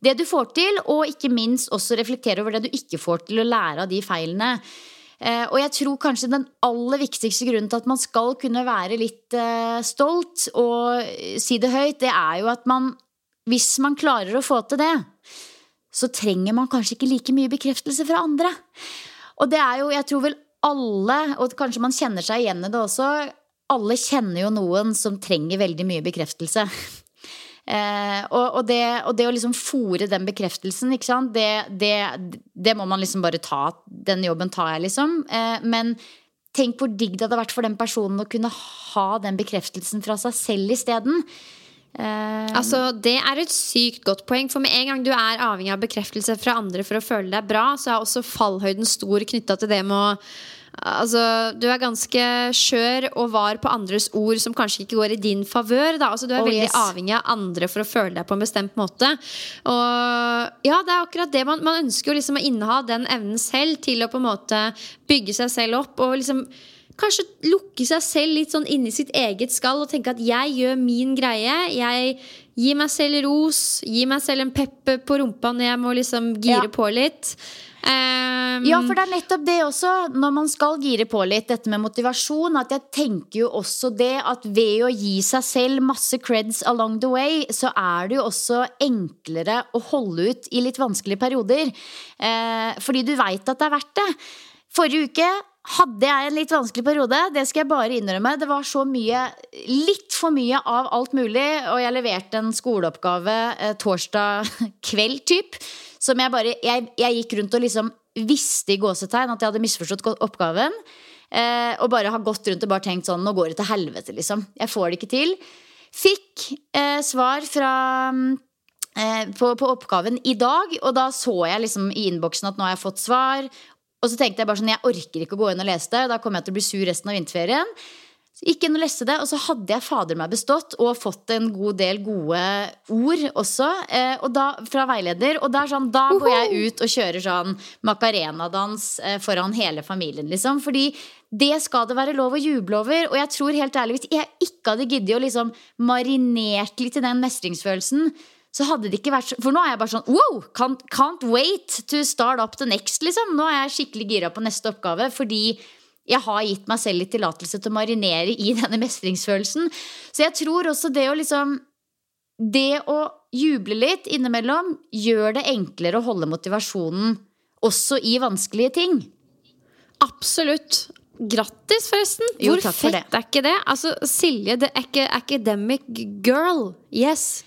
det du får til, og ikke minst også reflektere over det du ikke får til, og lære av de feilene. Eh, og jeg tror kanskje den aller viktigste grunnen til at man skal kunne være litt eh, stolt og si det høyt, det er jo at man, hvis man klarer å få til det, så trenger man kanskje ikke like mye bekreftelse fra andre. Og det er jo, jeg tror vel alle, og kanskje man kjenner seg igjen i det også, alle kjenner jo noen som trenger veldig mye bekreftelse. Eh, og, og, det, og, det, å liksom fòre den bekreftelsen, det, det, det, må man liksom bare ta. Den jobben tar jeg, liksom. Eh, men tenk hvor digg det hadde vært for den personen å kunne ha den bekreftelsen fra seg selv isteden. Uh, altså, Det er et sykt godt poeng. For med en gang du er avhengig av bekreftelse fra andre for å føle deg bra, så er også fallhøyden stor knytta til det med å Altså, du er ganske skjør og var på andres ord som kanskje ikke går i din favør. Altså, du er oh, veldig yes. avhengig av andre for å føle deg på en bestemt måte. Og ja, det er akkurat det. Man, man ønsker jo liksom å inneha den evnen selv til å på en måte bygge seg selv opp. Og liksom kanskje lukke seg selv litt sånn inni sitt eget skall og tenke at jeg gjør min greie. Jeg gir meg selv ros, gir meg selv en pepp på rumpa når jeg må liksom gire ja. på litt. Um, ja, for det er nettopp det også, når man skal gire på litt, dette med motivasjon, at jeg tenker jo også det at ved å gi seg selv masse creds along the way, så er det jo også enklere å holde ut i litt vanskelige perioder. Eh, fordi du veit at det er verdt det. Forrige uke hadde jeg en litt vanskelig periode. Det skal jeg bare innrømme. Det var så mye, litt for mye av alt mulig. Og jeg leverte en skoleoppgave eh, torsdag kveld, typ. Som jeg bare jeg, jeg, gikk rundt og liksom visste i gåsetegn at jeg hadde misforstått oppgaven. Eh, og bare har gått rundt og bare tenkt sånn Nå går det til helvete, liksom. Jeg får det ikke til. Fikk eh, svar fra eh, på, på, oppgaven i dag, og da så jeg liksom i innboksen at nå har jeg fått svar. Og så tenkte jeg bare sånn, jeg orker ikke å gå inn og lese det. Da kommer jeg til å bli sur resten av vinterferien. Så gikk inn og leste det, og så hadde jeg fader meg bestått og fått en god del gode ord også eh, og da, fra veileder. Og sånn, da går jeg ut og kjører sånn macarena-dans eh, foran hele familien, liksom. Fordi det skal det være lov å juble over. Og jeg tror helt ærlig, hvis jeg ikke hadde giddet å liksom marinert litt i den mestringsfølelsen, så hadde det ikke vært For nå er jeg bare sånn wow! Can't, can't wait to start up the next, liksom. Nå er jeg skikkelig gira på neste oppgave fordi jeg har gitt meg selv litt tillatelse til å marinere i denne mestringsfølelsen. Så jeg tror også det å liksom Det å juble litt innimellom gjør det enklere å holde motivasjonen også i vanskelige ting. Absolutt. Grattis, forresten. Jo, Hvor for fett er ikke det? Altså, Silje, the ac- academic girl. Yes.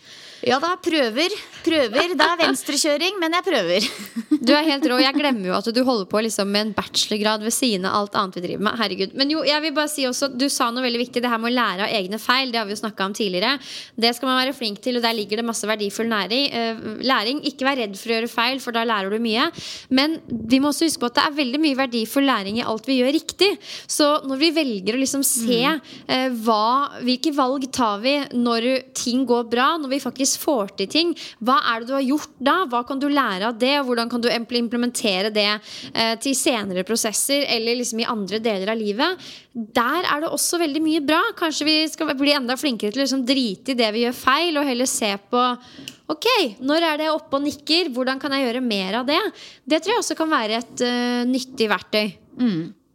Ja da, prøver. Prøver. Det er venstrekjøring, men jeg prøver. Du er helt rå. Jeg glemmer jo at du holder på liksom med en bachelorgrad ved siden av alt annet vi driver med. Herregud. Men jo, jeg vil bare si også, du sa noe veldig viktig. Det her med å lære av egne feil. Det har vi jo snakka om tidligere. Det skal man være flink til, og der ligger det masse verdifull næring, eh, læring. Ikke vær redd for å gjøre feil, for da lærer du mye. Men vi må også huske på at det er veldig mye verdifull læring i alt vi gjør riktig. Så når vi velger å liksom se eh, hva, hvilke valg tar vi når ting går bra, når vi faktisk får til ting, hva er det du har gjort da? Hva kan du lære av det, og hvordan kan du implementere det eh, til senere prosesser eller liksom i andre deler av livet? Der er det også veldig mye bra. Kanskje vi skal bli enda flinkere til å liksom drite i det vi gjør feil, og heller se på Ok, når er det oppe og nikker? Hvordan kan jeg gjøre mer av det? Det tror jeg også kan være et uh, nyttig verktøy.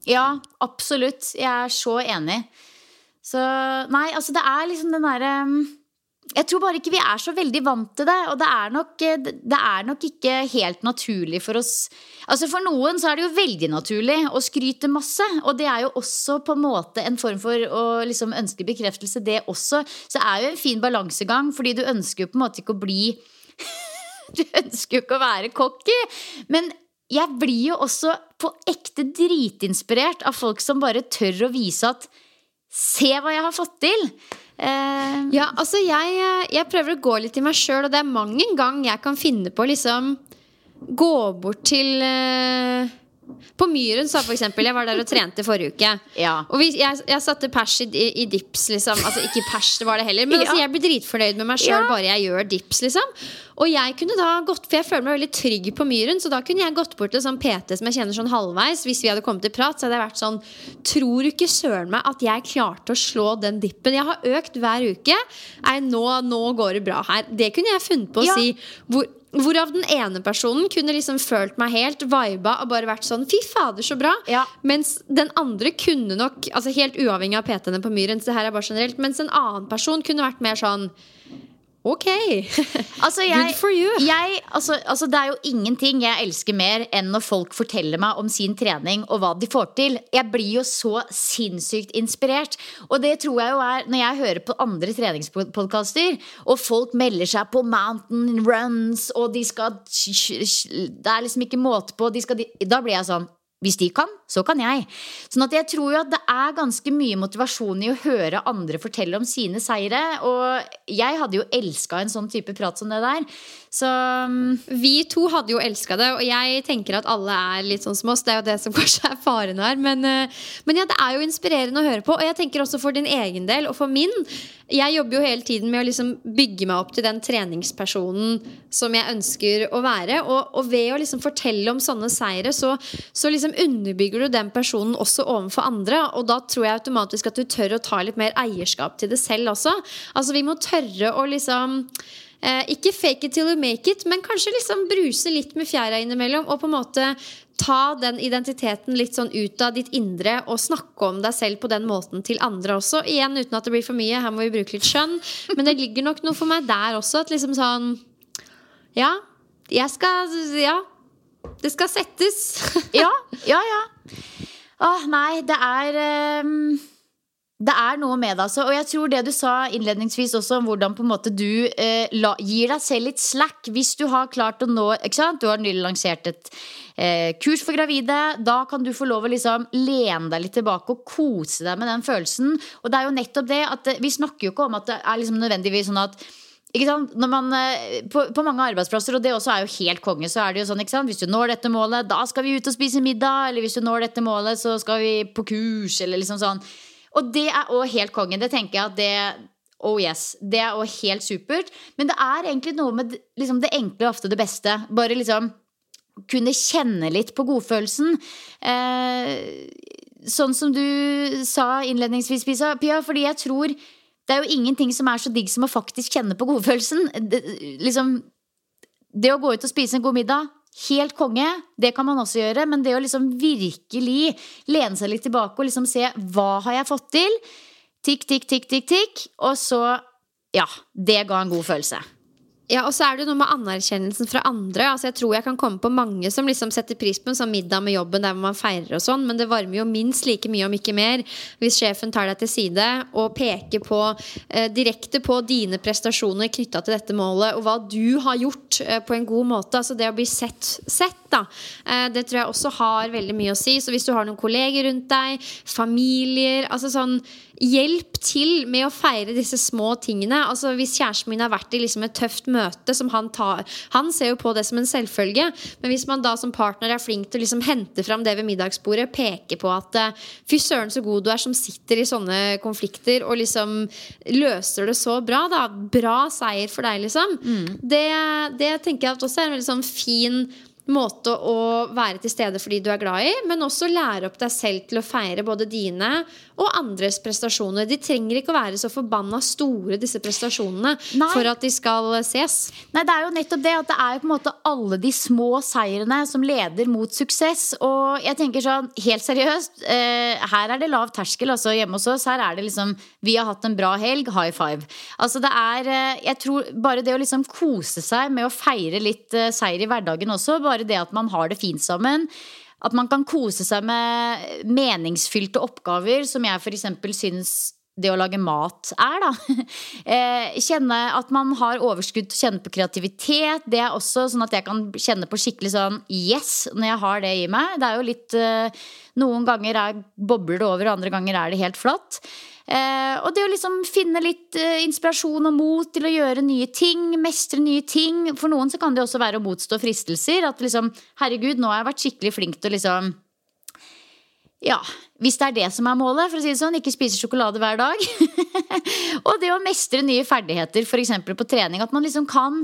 Ja, absolutt. Jeg er så enig. Så nei, altså det er liksom den derre jeg tror bare ikke vi er så veldig vant til det. Og det er, nok, eh, det er nok ikke helt naturlig for oss Altså For noen så er det jo veldig naturlig å skryte masse. Og det er jo også på en måte en form for å liksom ønske bekreftelse, det også. Så det er jo en fin balansegang, fordi du ønsker jo på en måte ikke å bli Du ønsker jo ikke å være cocky. Men jeg blir jo også på ekte dritinspirert av folk som bare tør å vise at Se hva jeg har fått til! Eh, Ja, altså jeg, jeg prøver å gå litt i meg sjøl, og det er mang en gang jeg kan finne på å liksom gå bort til eh, På Myren, sa eksempel. Jeg var der og trente forrige uke. Ja. Og vi, jeg, jeg satte pers i, i, dips, liksom. Altså ikke pers, det var det heller. Men altså, jeg blir dritfornøyd med meg sjøl Ja. bare jeg gjør dips, liksom. Og jeg kunne da gått, for jeg føler meg veldig trygg på Myren, så da kunne jeg gått bort til sånn PT som jeg kjenner sånn halvveis. Hvis vi hadde kommet til prat, så hadde jeg vært sånn Tror du ikke søren meg at jeg klarte å slå den dippen? Jeg har økt hver uke. Nei, nå, nå går det bra her. Det kunne jeg funnet på å Ja. si. Hvor, Hvorav den ene personen kunne liksom følt meg helt viba og bare vært sånn Fy fader, så bra. Ja. Mens den andre kunne nok, altså helt uavhengig av PT-ene på Myren, så det her er bare generelt, mens en annen person kunne vært mer sånn Ok. Altså, jeg, Good for you. Jeg, altså, altså, det er jo ingenting jeg elsker mer enn når folk forteller meg om sin trening og hva de får til. Jeg blir jo så sinnssykt inspirert. Og det tror jeg jo er når jeg hører på andre treningspodkaster, og folk melder seg på mountain runs, og de skal Det er liksom ikke måte på. De skal, da blir jeg sånn hvis de kan, så kan jeg. Sånn at jeg tror jo at det er ganske mye motivasjon i å høre andre fortelle om sine seire. Og jeg hadde jo elska en sånn type prat som det der. Så mm, Vi to hadde jo elska det, og jeg tenker at alle er litt sånn som oss. Det er jo det som kanskje er faren her. Men, eh, men ja, det er jo inspirerende å høre på. Og jeg tenker også for din egen del, og for min. Jeg jobber jo hele tiden med å liksom bygge meg opp til den treningspersonen som jeg ønsker å være. Og, og ved å liksom fortelle om sånne seire, så, så liksom underbygger du den personen også overfor andre. Og da tror jeg automatisk at du tør å ta litt mer eierskap til det selv også. Altså Vi må tørre å liksom Eh, ikke fake it till you make it, men kanskje liksom bruse litt med fjæra innimellom. Og på en måte ta den identiteten litt sånn ut av ditt indre og snakke om deg selv på den måten til andre også. Igjen uten at det blir for mye, her må vi bruke litt skjønn. Men det ligger nok noe for meg der også. At liksom sånn Ja, jeg skal Ja. Det skal settes. ja, ja, ja. Åh, nei, det er um, det er noe med det, altså. Og jeg tror det du sa innledningsvis også, om hvordan på en måte du eh, la, gir deg selv litt slack hvis du har klart å nå ikke sant? Du har nylig lansert et eh, kurs for gravide. Da kan du få lov å liksom lene deg litt tilbake og kose deg med den følelsen. Og det er jo nettopp det at eh, vi snakker jo ikke om at det er liksom nødvendigvis sånn at man, eh, på, på mange arbeidsplasser, og det også er jo helt konge, så er det jo sånn? Hvis du når dette målet, da skal vi ut og spise middag. Eller hvis du når dette målet, så skal vi på kurs. Eller liksom sånn. Og det er òg helt konge. Det tenker jeg at det Oh yes. Det er òg helt supert. Men det er egentlig noe med liksom, det enkle og ofte det beste. Bare liksom kunne kjenne litt på godfølelsen. Eh, sånn som du sa innledningsvis, Pia, fordi jeg tror det er jo ingenting som er så digg som å faktisk kjenne på godfølelsen. Det, liksom, det å gå ut og spise en god middag, helt konge. Det kan man også gjøre. Men det å liksom virkelig lene seg litt tilbake og liksom se hva har jeg fått til? Tikk, tikk, tikk, tikk, tikk. Og så Ja, det ga en god følelse. Ja, og så er det noe med anerkjennelsen fra andre. Altså jeg tror jeg kan komme på mange som liksom setter pris på en sånn middag med jobben der man feirer og sånn, men det varmer jo minst like mye, om ikke mer, hvis sjefen tar deg til side og peker på eh, direkte på dine prestasjoner knytta til dette målet, og hva du har gjort eh, på en god måte. Altså det å bli sett, sett da. Eh, det tror jeg også har veldig mye å si. Så hvis du har noen kolleger rundt deg, familier altså sånn Hjelp til med å feire disse små tingene. Altså Hvis kjæresten min har vært i liksom et tøft møte som han tar Han ser jo på det som en selvfølge. Men hvis man da som partner er flink til å liksom hente fram det ved middagsbordet, peke på at eh, fy søren så god du er som sitter i sånne konflikter og liksom løser det så bra, da. Bra seier for deg, liksom. Mm. Det, det tenker jeg at også er en veldig sånn fin måte å være til stede for de du er glad i, men også lære opp deg selv til å feire både dine og andres prestasjoner. De trenger ikke å være så forbanna store, disse prestasjonene, Nei. for at de skal ses. Nei, det er jo nettopp det at det er på en måte alle de små seirene som leder mot suksess. Og jeg tenker sånn, helt seriøst, eh, her er det lav terskel. Altså hjemme hos oss, her er det liksom Vi har hatt en bra helg, high five. Altså det er eh, Jeg tror bare det å liksom kose seg med å feire litt eh, seier i hverdagen også, bare det at man har det fint sammen at man kan kose seg med meningsfylte oppgaver, som jeg f.eks. syns det å lage mat er, da. Eh, kjenne at man har overskudd til å kjenne på kreativitet. Det er også sånn at jeg kan kjenne på skikkelig sånn yes når jeg har det i meg. Det er jo litt eh, Noen ganger er, bobler det over, og andre ganger er det helt flatt. Eh, og det å liksom finne litt eh, inspirasjon og mot til å gjøre nye ting, mestre nye ting. For noen så kan det også være å motstå fristelser. At liksom, herregud, nå har jeg vært skikkelig flink til å liksom ja, hvis det er det som er målet, for å si det sånn, ikke spise sjokolade hver dag. og det å mestre nye ferdigheter, f.eks. på trening. At man liksom kan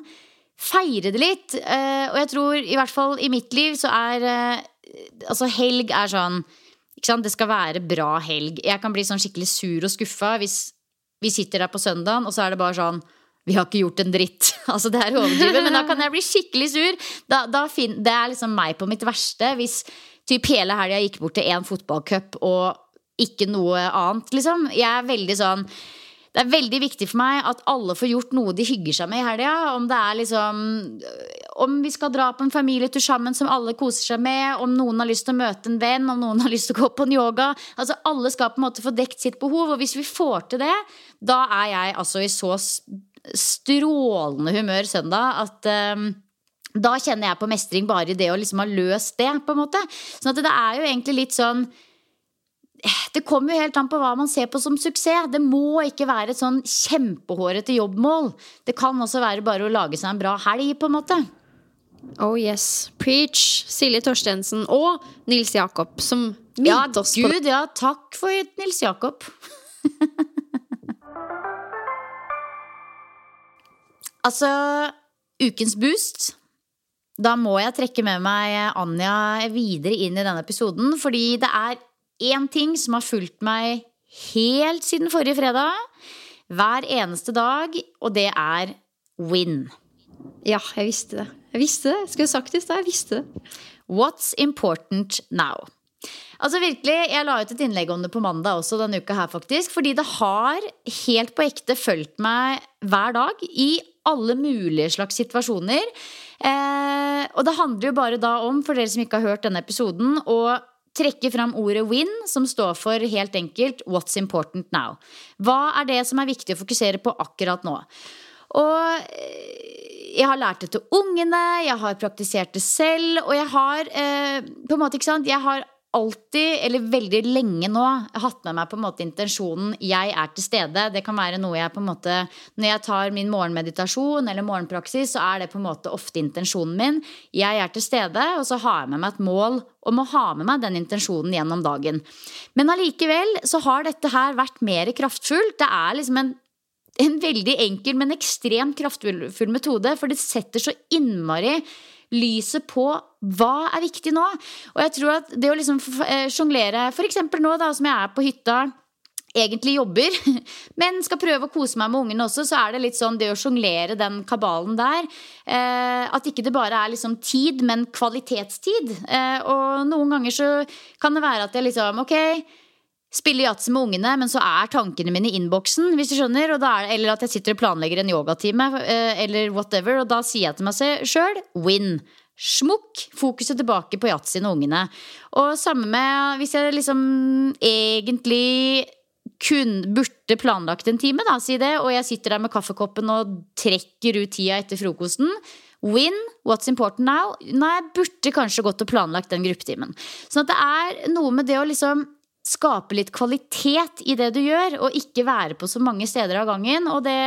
feire det litt. Eh, og jeg tror, i hvert fall i mitt liv, så er Altså, helg er sånn det skal være bra helg. Jeg kan bli sånn skikkelig sur og skuffa hvis vi sitter der på søndagen, og så er det bare sånn vi har ikke gjort en dritt. Altså, det er overdrivet, men da kan jeg bli skikkelig sur. Da, da fin, det er liksom meg på mitt verste. Hvis typ hele helga gikk bort til én fotballcup og ikke noe annet, liksom. Jeg er veldig sånn det er veldig viktig for meg at alle får gjort noe de hygger seg med i helga. Om det er liksom Om vi skal dra på en familietur sammen som alle koser seg med, om noen har lyst til å møte en venn, om noen har lyst til å gå på en yoga. Altså Alle skal på en måte få dekt sitt behov, og hvis vi får til det, da er jeg altså i så strålende humør søndag at um, da kjenner jeg på mestring bare i det å liksom ha løst det, på en måte. Sånn at det er jo egentlig litt sånn det kommer jo helt an på hva man ser på som suksess. Det må ikke være et sånn kjempehårete jobbmål. Det kan også være bare å lage seg en bra helg, på en måte. Oh yes. Preach. Silje Torstensen og Nils Jakob, som minnet ja, oss på Gud, ja. Takk for Nils Jakob. altså, ukens boost. Da må jeg trekke med meg Anja videre inn i denne episoden, fordi det er én ting som har fulgt meg helt siden forrige fredag. Hver eneste dag, og det er win. Ja, jeg visste det. Jeg visste det. Skulle sagt det i stad. Jeg visste det. What's important now? Altså virkelig, Jeg la ut et innlegg om det på mandag også denne uka her, faktisk. Fordi det har helt på ekte fulgt meg hver dag i alle mulige slags situasjoner. Eh, og det handler jo bare da om, for dere som ikke har hørt denne episoden, å trekke fram ordet win, som står for helt enkelt what's important now. Hva er det som er viktig å fokusere på akkurat nå? Og eh, jeg har lært det til ungene, jeg har praktisert det selv, og jeg har eh, på en måte, ikke sant, jeg har alltid, eller veldig lenge nå, hatt med meg på en måte intensjonen 'jeg er til stede'. Det kan være noe jeg på en måte Når jeg tar min morgenmeditasjon eller morgenpraksis, så er det på en måte ofte intensjonen min. Jeg er til stede, og så har jeg med meg et mål om å ha med meg den intensjonen gjennom dagen. Men allikevel så har dette her vært mer kraftfullt. Det er liksom en en veldig enkel, men ekstremt kraftfull metode, for det setter så innmari lyset på hva er viktig nå. Og jeg tror at det å liksom eh, sjonglere, f.eks. nå da som jeg er på hytta egentlig jobber, men skal prøve å kose meg med ungene også, så er det litt sånn det å sjonglere den kabalen der. Eh, at ikke det bare er liksom tid, men kvalitetstid. Eh, og noen ganger så kan det være at jeg liksom Ok, spiller yatzy med ungene, men så er tankene mine i innboksen, hvis du skjønner. Er, eller at jeg sitter og planlegger en yogatime, eh, eller whatever. Og da sier jeg til meg sjøl win. Smukk! Fokuset tilbake på yatzyen og ungene. Og samme med hvis jeg liksom egentlig kun burde planlagt en time, da, si det, og jeg sitter der med kaffekoppen og trekker ut tida etter frokosten. Win, what's important now? Nei, burde kanskje gått og planlagt den gruppetimen. Sånn at det er noe med det å liksom skape litt kvalitet i det du gjør, og ikke være på så mange steder av gangen. Og det,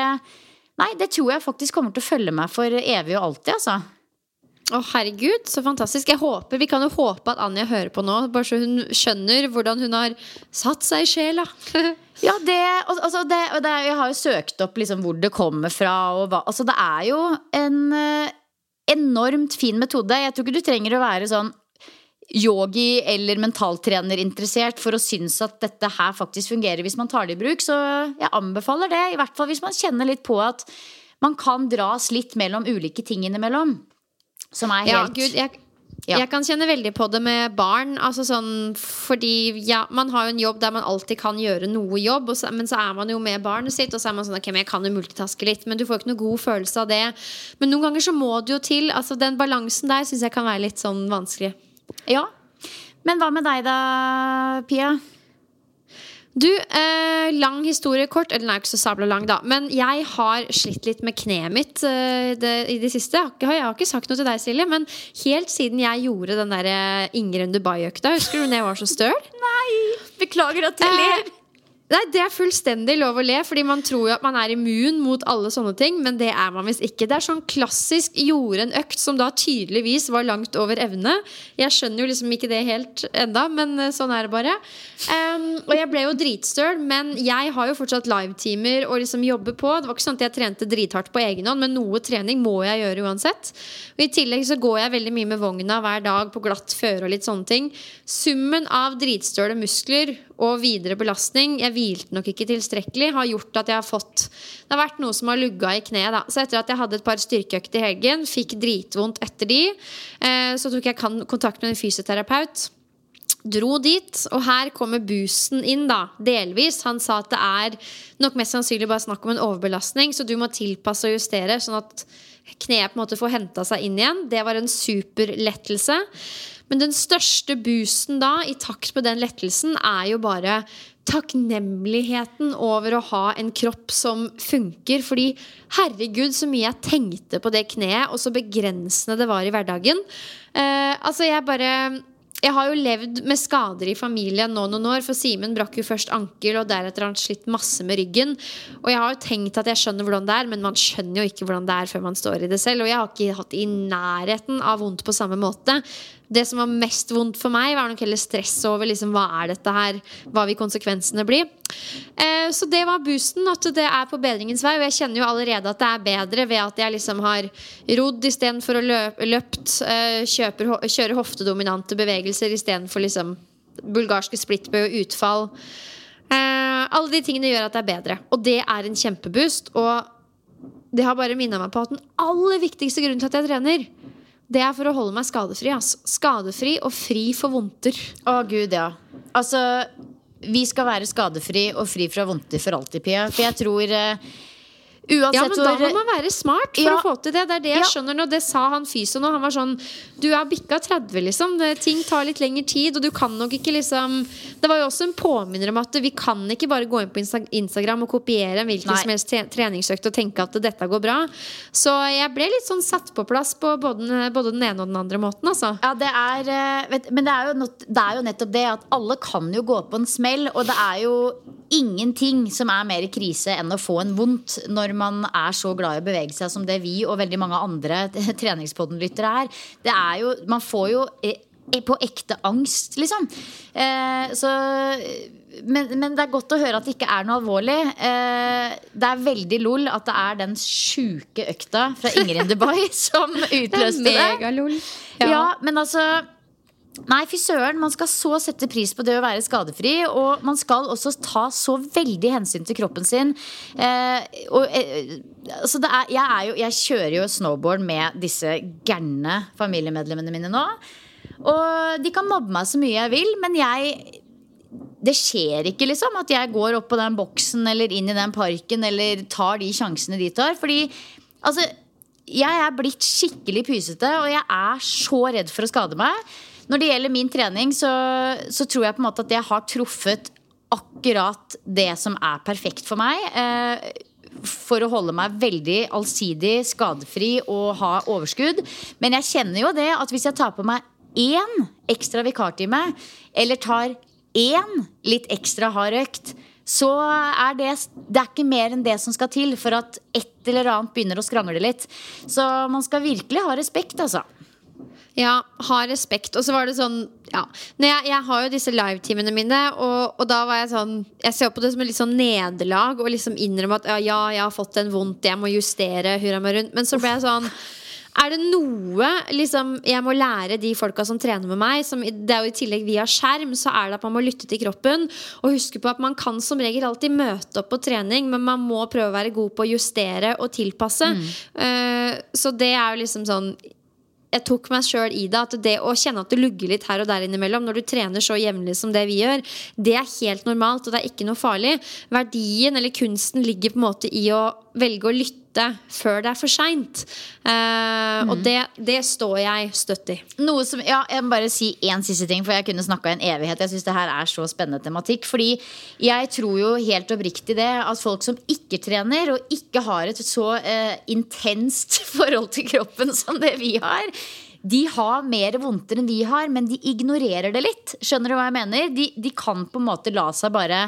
nei, det tror jeg faktisk kommer til å følge meg for evig og alltid, altså. Å, herregud, så fantastisk. Jeg håper, Vi kan jo håpe at Anja hører på nå, bare så hun skjønner hvordan hun har satt seg i sjela. ja, det, altså det, det, Jeg har jo søkt opp liksom hvor det kommer fra. Og hva, altså det er jo en eh, enormt fin metode. Jeg tror ikke du trenger å være sånn yogi eller mentaltrener interessert for å synes at dette her faktisk fungerer hvis man tar det i bruk. Så jeg anbefaler det, i hvert fall hvis man kjenner litt på at man kan dras litt mellom ulike ting innimellom. Som er helt ja, Gud, jeg, ja. Jeg kan kjenne veldig på det med barn. Altså sånn, fordi ja, Man har jo en jobb der man alltid kan gjøre noe jobb, så, men så er man jo med barnet sitt, og så er man sånn Ok, men jeg kan jo multitaske litt, men du får ikke noe god følelse av det. Men noen ganger så må det jo til. Altså Den balansen der syns jeg kan være litt sånn vanskelig. Ja. Men hva med deg da, Pia? Du, eh, lang historie kort. Eller den er ikke så sabla lang, da. Men jeg har slitt litt med kneet mitt eh, det, i det siste. Jeg har, jeg har, ikke sagt noe til deg, Silje, men helt siden jeg gjorde den der eh, Ingrid Dubai-økta Husker du når jeg var så støl? Nei! Beklager at jeg ler. Eh, Nei, Det er fullstendig lov å le, fordi man tror jo at man er immun mot alle sånne ting, men det er man visst ikke. Det er sånn klassisk gjorde en økt som da tydeligvis var langt over evne. Jeg skjønner jo liksom ikke det helt enda, men eh, sånn er det bare. Um, og jeg ble jo dritstøl, men jeg har jo fortsatt livetimer og liksom jobber på. Det var ikke sånn at jeg trente drithardt på egen hånd, men noe trening må jeg gjøre uansett. Og I tillegg så går jeg veldig mye med vogna hver dag på glatt føre og litt sånne ting. Summen av dritstøle muskler og videre belastning Jeg hvilte nok ikke tilstrekkelig. Har gjort at jeg har fått Det har vært noe som har lugga i kneet. Så etter at jeg hadde et par styrkeøkter i helgen, fikk dritvondt etter de, eh, så tok jeg kontakt med en fysioterapeut. Dro dit, og her kommer boosten inn, da. Delvis. Han sa at det er nok mest sannsynlig bare snakk om en overbelastning, så du må tilpasse og justere, sånn at kneet på en måte får henta seg inn igjen. Det var en super lettelse. Men den største boosten da, i takt med den lettelsen, er jo bare takknemligheten over å ha en kropp som funker. Fordi herregud, så mye jeg tenkte på det kneet, og så begrensende det var i hverdagen. Eh, altså, jeg bare jeg har jo levd med skader i familien nå noen år. For Simen brakk jo først ankel, og deretter har han slitt masse med ryggen. Og jeg har jo tenkt at jeg skjønner hvordan det er, men man skjønner jo ikke hvordan det er før man står i det selv. Og jeg har ikke hatt i nærheten av vondt på samme måte. Det som var mest vondt for meg, var nok heller stress over liksom, hva er dette her, hva vil konsekvensene bli. Eh, så det var boosten, at det er på bedringens vei. Og jeg kjenner jo allerede at det er bedre ved at jeg liksom har rodd istedenfor å løpe, løpt. Eh, kjøper, kjører hoftedominante bevegelser istedenfor liksom bulgarske splitbøy og utfall. Eh, alle de tingene gjør at det er bedre. Og det er en kjempeboost. Og det har bare minna meg på at den aller viktigste grunnen til at jeg trener, det er for å holde meg skadefri. Altså. Skadefri og fri for vondter. Å, gud, ja. Altså, vi skal være skadefri og fri fra vondter for alltid, Pia. For jeg tror eh, Uansett Ja, men da må man være smart for Ja. å få til det. Det er det jeg Ja. skjønner nå. Det sa han fysioen nå. Han var sånn Du er bikka 30, liksom. Det, ting tar litt lengre tid, og du kan nok ikke liksom Det var jo også en påminner om at vi kan ikke bare gå inn på Instagram og kopiere en hvilken som helst treningsøkt og tenke at dette går bra. Så jeg ble litt sånn satt på plass på både, både den ene og den andre måten, altså. Ja, det er, eh, vet, men det er, jo det er jo nettopp det at alle kan jo gå på en smell, og det er jo ingenting som er mer krise enn å få en vondt når man er så glad i å bevege seg som det vi og veldig mange andre treningspodden-lyttere er. Det er jo, man får jo eh, på ekte angst, liksom. Eh, så men, men det er godt å høre at det ikke er noe alvorlig. Eh, det er veldig lol at det er den sjuke økta fra Ingrid Dubai som utløste det. Ja, Ja. men altså Nei, fy søren. Man skal så sette pris på det å være skadefri. Og man skal også ta så veldig hensyn til kroppen sin. Eh, og, eh, altså er, jeg, er jo, jeg kjører jo snowboard med disse gærne familiemedlemmene mine nå. Og de kan mobbe meg så mye jeg vil, men jeg det skjer ikke liksom at jeg går opp på den boksen eller inn i den parken eller tar de sjansene de tar. Fordi altså, jeg er blitt skikkelig pysete, og jeg er så redd for å skade meg. Når det gjelder min trening, så, så tror jeg på en måte at jeg har truffet akkurat det som er perfekt for meg. Eh, for å holde meg veldig allsidig, skadefri og ha overskudd. Men jeg kjenner jo det at hvis jeg tar på meg én ekstra vikartime, eller tar én litt ekstra hard økt, så er det, det er ikke mer enn det som skal til for at et eller annet begynner å skrangle litt. Så man skal virkelig ha respekt, altså. Ja, ha respekt. Og så var det sånn ja. Jeg, jeg har jo disse livetimene mine, og, og da var jeg sånn Jeg ser på det som et litt sånn nederlag og liksom innrømme at ja, ja, jeg har fått en vondt, jeg må justere hurra meg rundt. Men så ble jeg sånn er det noe liksom, jeg må lære de folka som trener med meg som, Det er jo i tillegg via skjerm, så er det at man må lytte til kroppen. Og huske på at man kan som regel alltid møte opp på trening, men man må prøve å være god på å justere og tilpasse. Eh, så det er jo liksom sånn jeg tok meg sjøl i det. At det å kjenne at det lugger litt her og der innimellom når du trener så jevnlig som det vi gjør, det er helt normalt, og det er ikke noe farlig. Verdien eller kunsten ligger på en måte i å velge å lytte før det er for seint. Og det, det står jeg støtt i. Noe som, ja, jeg må bare si én siste ting, for jeg kunne snakka en evighet. Jeg syns det her er så spennende tematikk. Fordi jeg tror jo helt oppriktig det at folk som ikke trener, og ikke har et så uh, intenst forhold til kroppen som det vi har, de har mer vondter enn vi har, men de ignorerer det litt. Skjønner du hva jeg mener? De, de kan på en måte la seg bare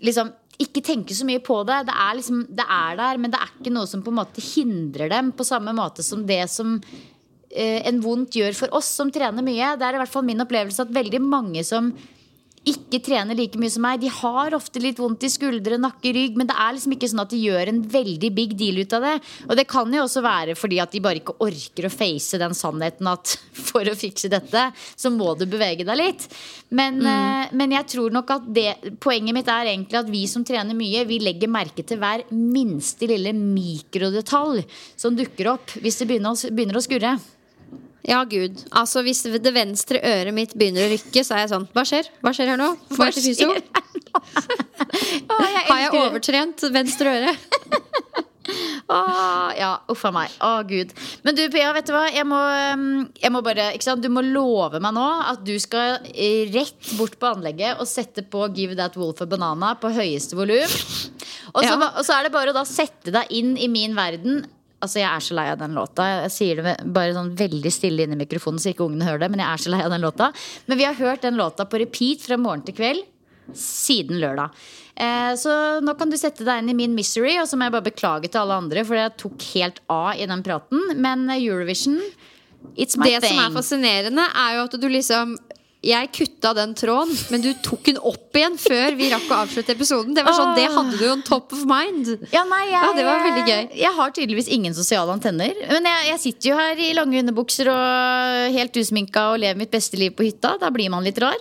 liksom ikke tenke så mye på det. Det er, liksom, det er der, men det er ikke noe som på en måte hindrer dem på samme måte som det som eh, en vondt gjør for oss som trener mye. Det er i hvert fall min opplevelse at veldig mange som ikke trener like mye som meg, de har ofte litt vondt i skuldre, nakke, rygg, men det er liksom ikke sånn at de gjør en veldig big deal ut av det. Og det kan jo også være fordi at de bare ikke orker å face den sannheten at for å fikse dette, så må du bevege deg litt. Men, mm. men jeg tror nok at det Poenget mitt er egentlig at vi som trener mye, vi legger merke til hver minste lille mikrodetalj som dukker opp hvis det begynner å, begynner å skurre. Ja, gud. Altså, hvis det venstre øret mitt begynner å rykke, så er jeg sånn Hva skjer? Hva skjer her nå? Hva skjer? til jeg Har jeg overtrent venstre øre? Åh, ja, uff a meg. Å, gud. Men du, Pia, vet du hva? Jeg må, um, jeg må bare? Du må love meg nå at du skal rett bort på anlegget og sette på Give That Wolf a Banana på høyeste volum. Og, Ja. og så er det bare å da sette deg inn i min verden. Altså, Jeg er så lei av den låta. Jeg sier det bare sånn veldig stille inn i mikrofonen, så ikke ungene hører det. Men jeg er så lei av den låta. Men vi har hørt den låta på repeat fra morgen til kveld siden lørdag. Eh, så nå kan du sette deg inn i min misery, og så må jeg bare beklage til alle andre, for jeg tok helt av i den praten. Men eh, Eurovision, it's my Det thing. som er fascinerende, er jo at du liksom jeg kutta den tråden, men du tok den opp igjen før vi rakk å avslutte episoden. Det var sånn, det hadde du on top of mind. Ja, nei, jeg, Ja, det var veldig gøy. Jeg har tydeligvis ingen sosiale antenner. Men jeg, jeg sitter jo her i lange underbukser og helt usminka og lever mitt beste liv på hytta. Da blir man litt rar.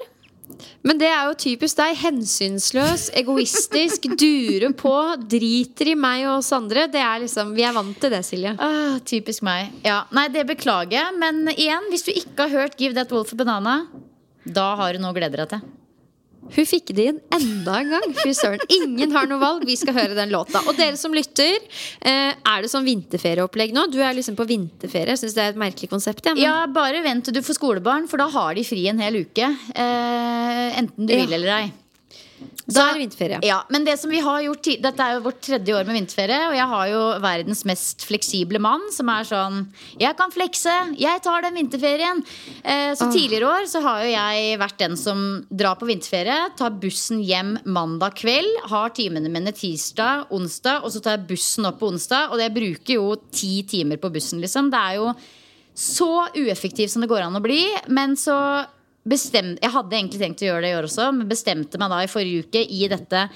Men det er jo typisk deg. Hensynsløs, egoistisk, dure på, driter i meg og oss andre. Det er liksom, Vi er vant til det, Silje. Ah, typisk meg. Ja, nei, det beklager jeg. Men igjen, hvis du ikke har hørt Give That Wolf a Banana, da har du noe å glede deg til. Hun fikk det inn enda en gang. Fy søren. Ingen har noe valg. Vi skal høre den låta. Og dere som lytter, eh, er det sånn vinterferieopplegg nå? Du er liksom på vinterferie. Syns det er et merkelig konsept. Ja, men... Ja, bare vent til du får skolebarn, for da har de fri en hel uke. Eh, enten du vil eller ei. Da er det vinterferie. Ja, men det som vi har gjort Dette er jo vårt tredje år med vinterferie, og jeg har jo verdens mest fleksible mann, som er sånn Jeg kan flekse, jeg tar den vinterferien. Eh, så tidligere år så har jo jeg vært den som drar på vinterferie, tar bussen hjem mandag kveld, har timene mine tirsdag, onsdag, og så tar jeg bussen opp på onsdag, og jeg bruker jo ti timer på bussen, liksom. Det er jo så ueffektivt som det går an å bli, men så bestem, Jeg hadde egentlig tenkt å gjøre det i år også, men bestemte meg da i forrige uke i dette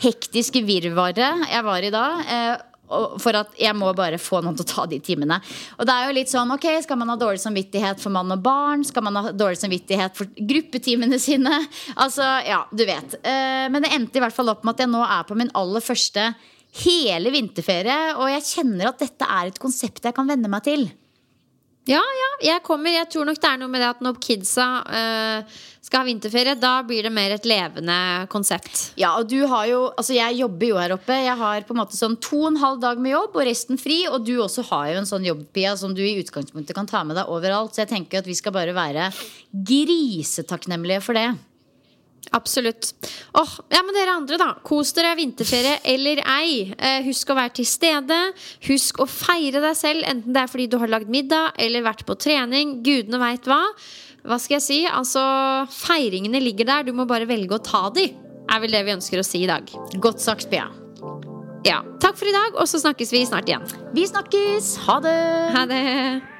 hektiske virvaret jeg var i da. Eh, for at jeg må bare få noen til å ta de timene. Og det er jo litt sånn, ok, Skal man ha dårlig samvittighet for mann og barn? Skal man ha dårlig samvittighet for gruppetimene sine? Altså, ja, du vet. Eh, men det endte i hvert fall opp med at jeg nå er på min aller første hele vinterferie. Og jeg kjenner at dette er et konsept jeg kan venne meg til. Ja, ja, jeg kommer. Jeg tror nok det er noe med det at når kidsa uh, skal ha vinterferie, da blir det mer et levende konsept. Ja, og du har jo, altså jeg jobber jo her oppe Jeg har på en måte sånn to og en halv dag med jobb Og resten fri, og du også har jo en sånn jobb Pia Som du i utgangspunktet kan ta med deg overalt Så jeg tenker at vi skal bare være Grisetakknemlige for det Absolutt. Oh, ja, men dere andre, da. Kos dere vinterferie eller ei. Eh, husk å være til stede. Husk å feire deg selv, enten det er fordi du har lagd middag eller vært på trening. Gudene veit hva. Hva skal jeg si? Altså, feiringene ligger der. Du må bare velge å ta de. Er vel det vi ønsker å si i dag. Godt sagt, Pia Ja. Takk for i dag, og så snakkes vi snart igjen. Vi snakkes, ha det Ha det.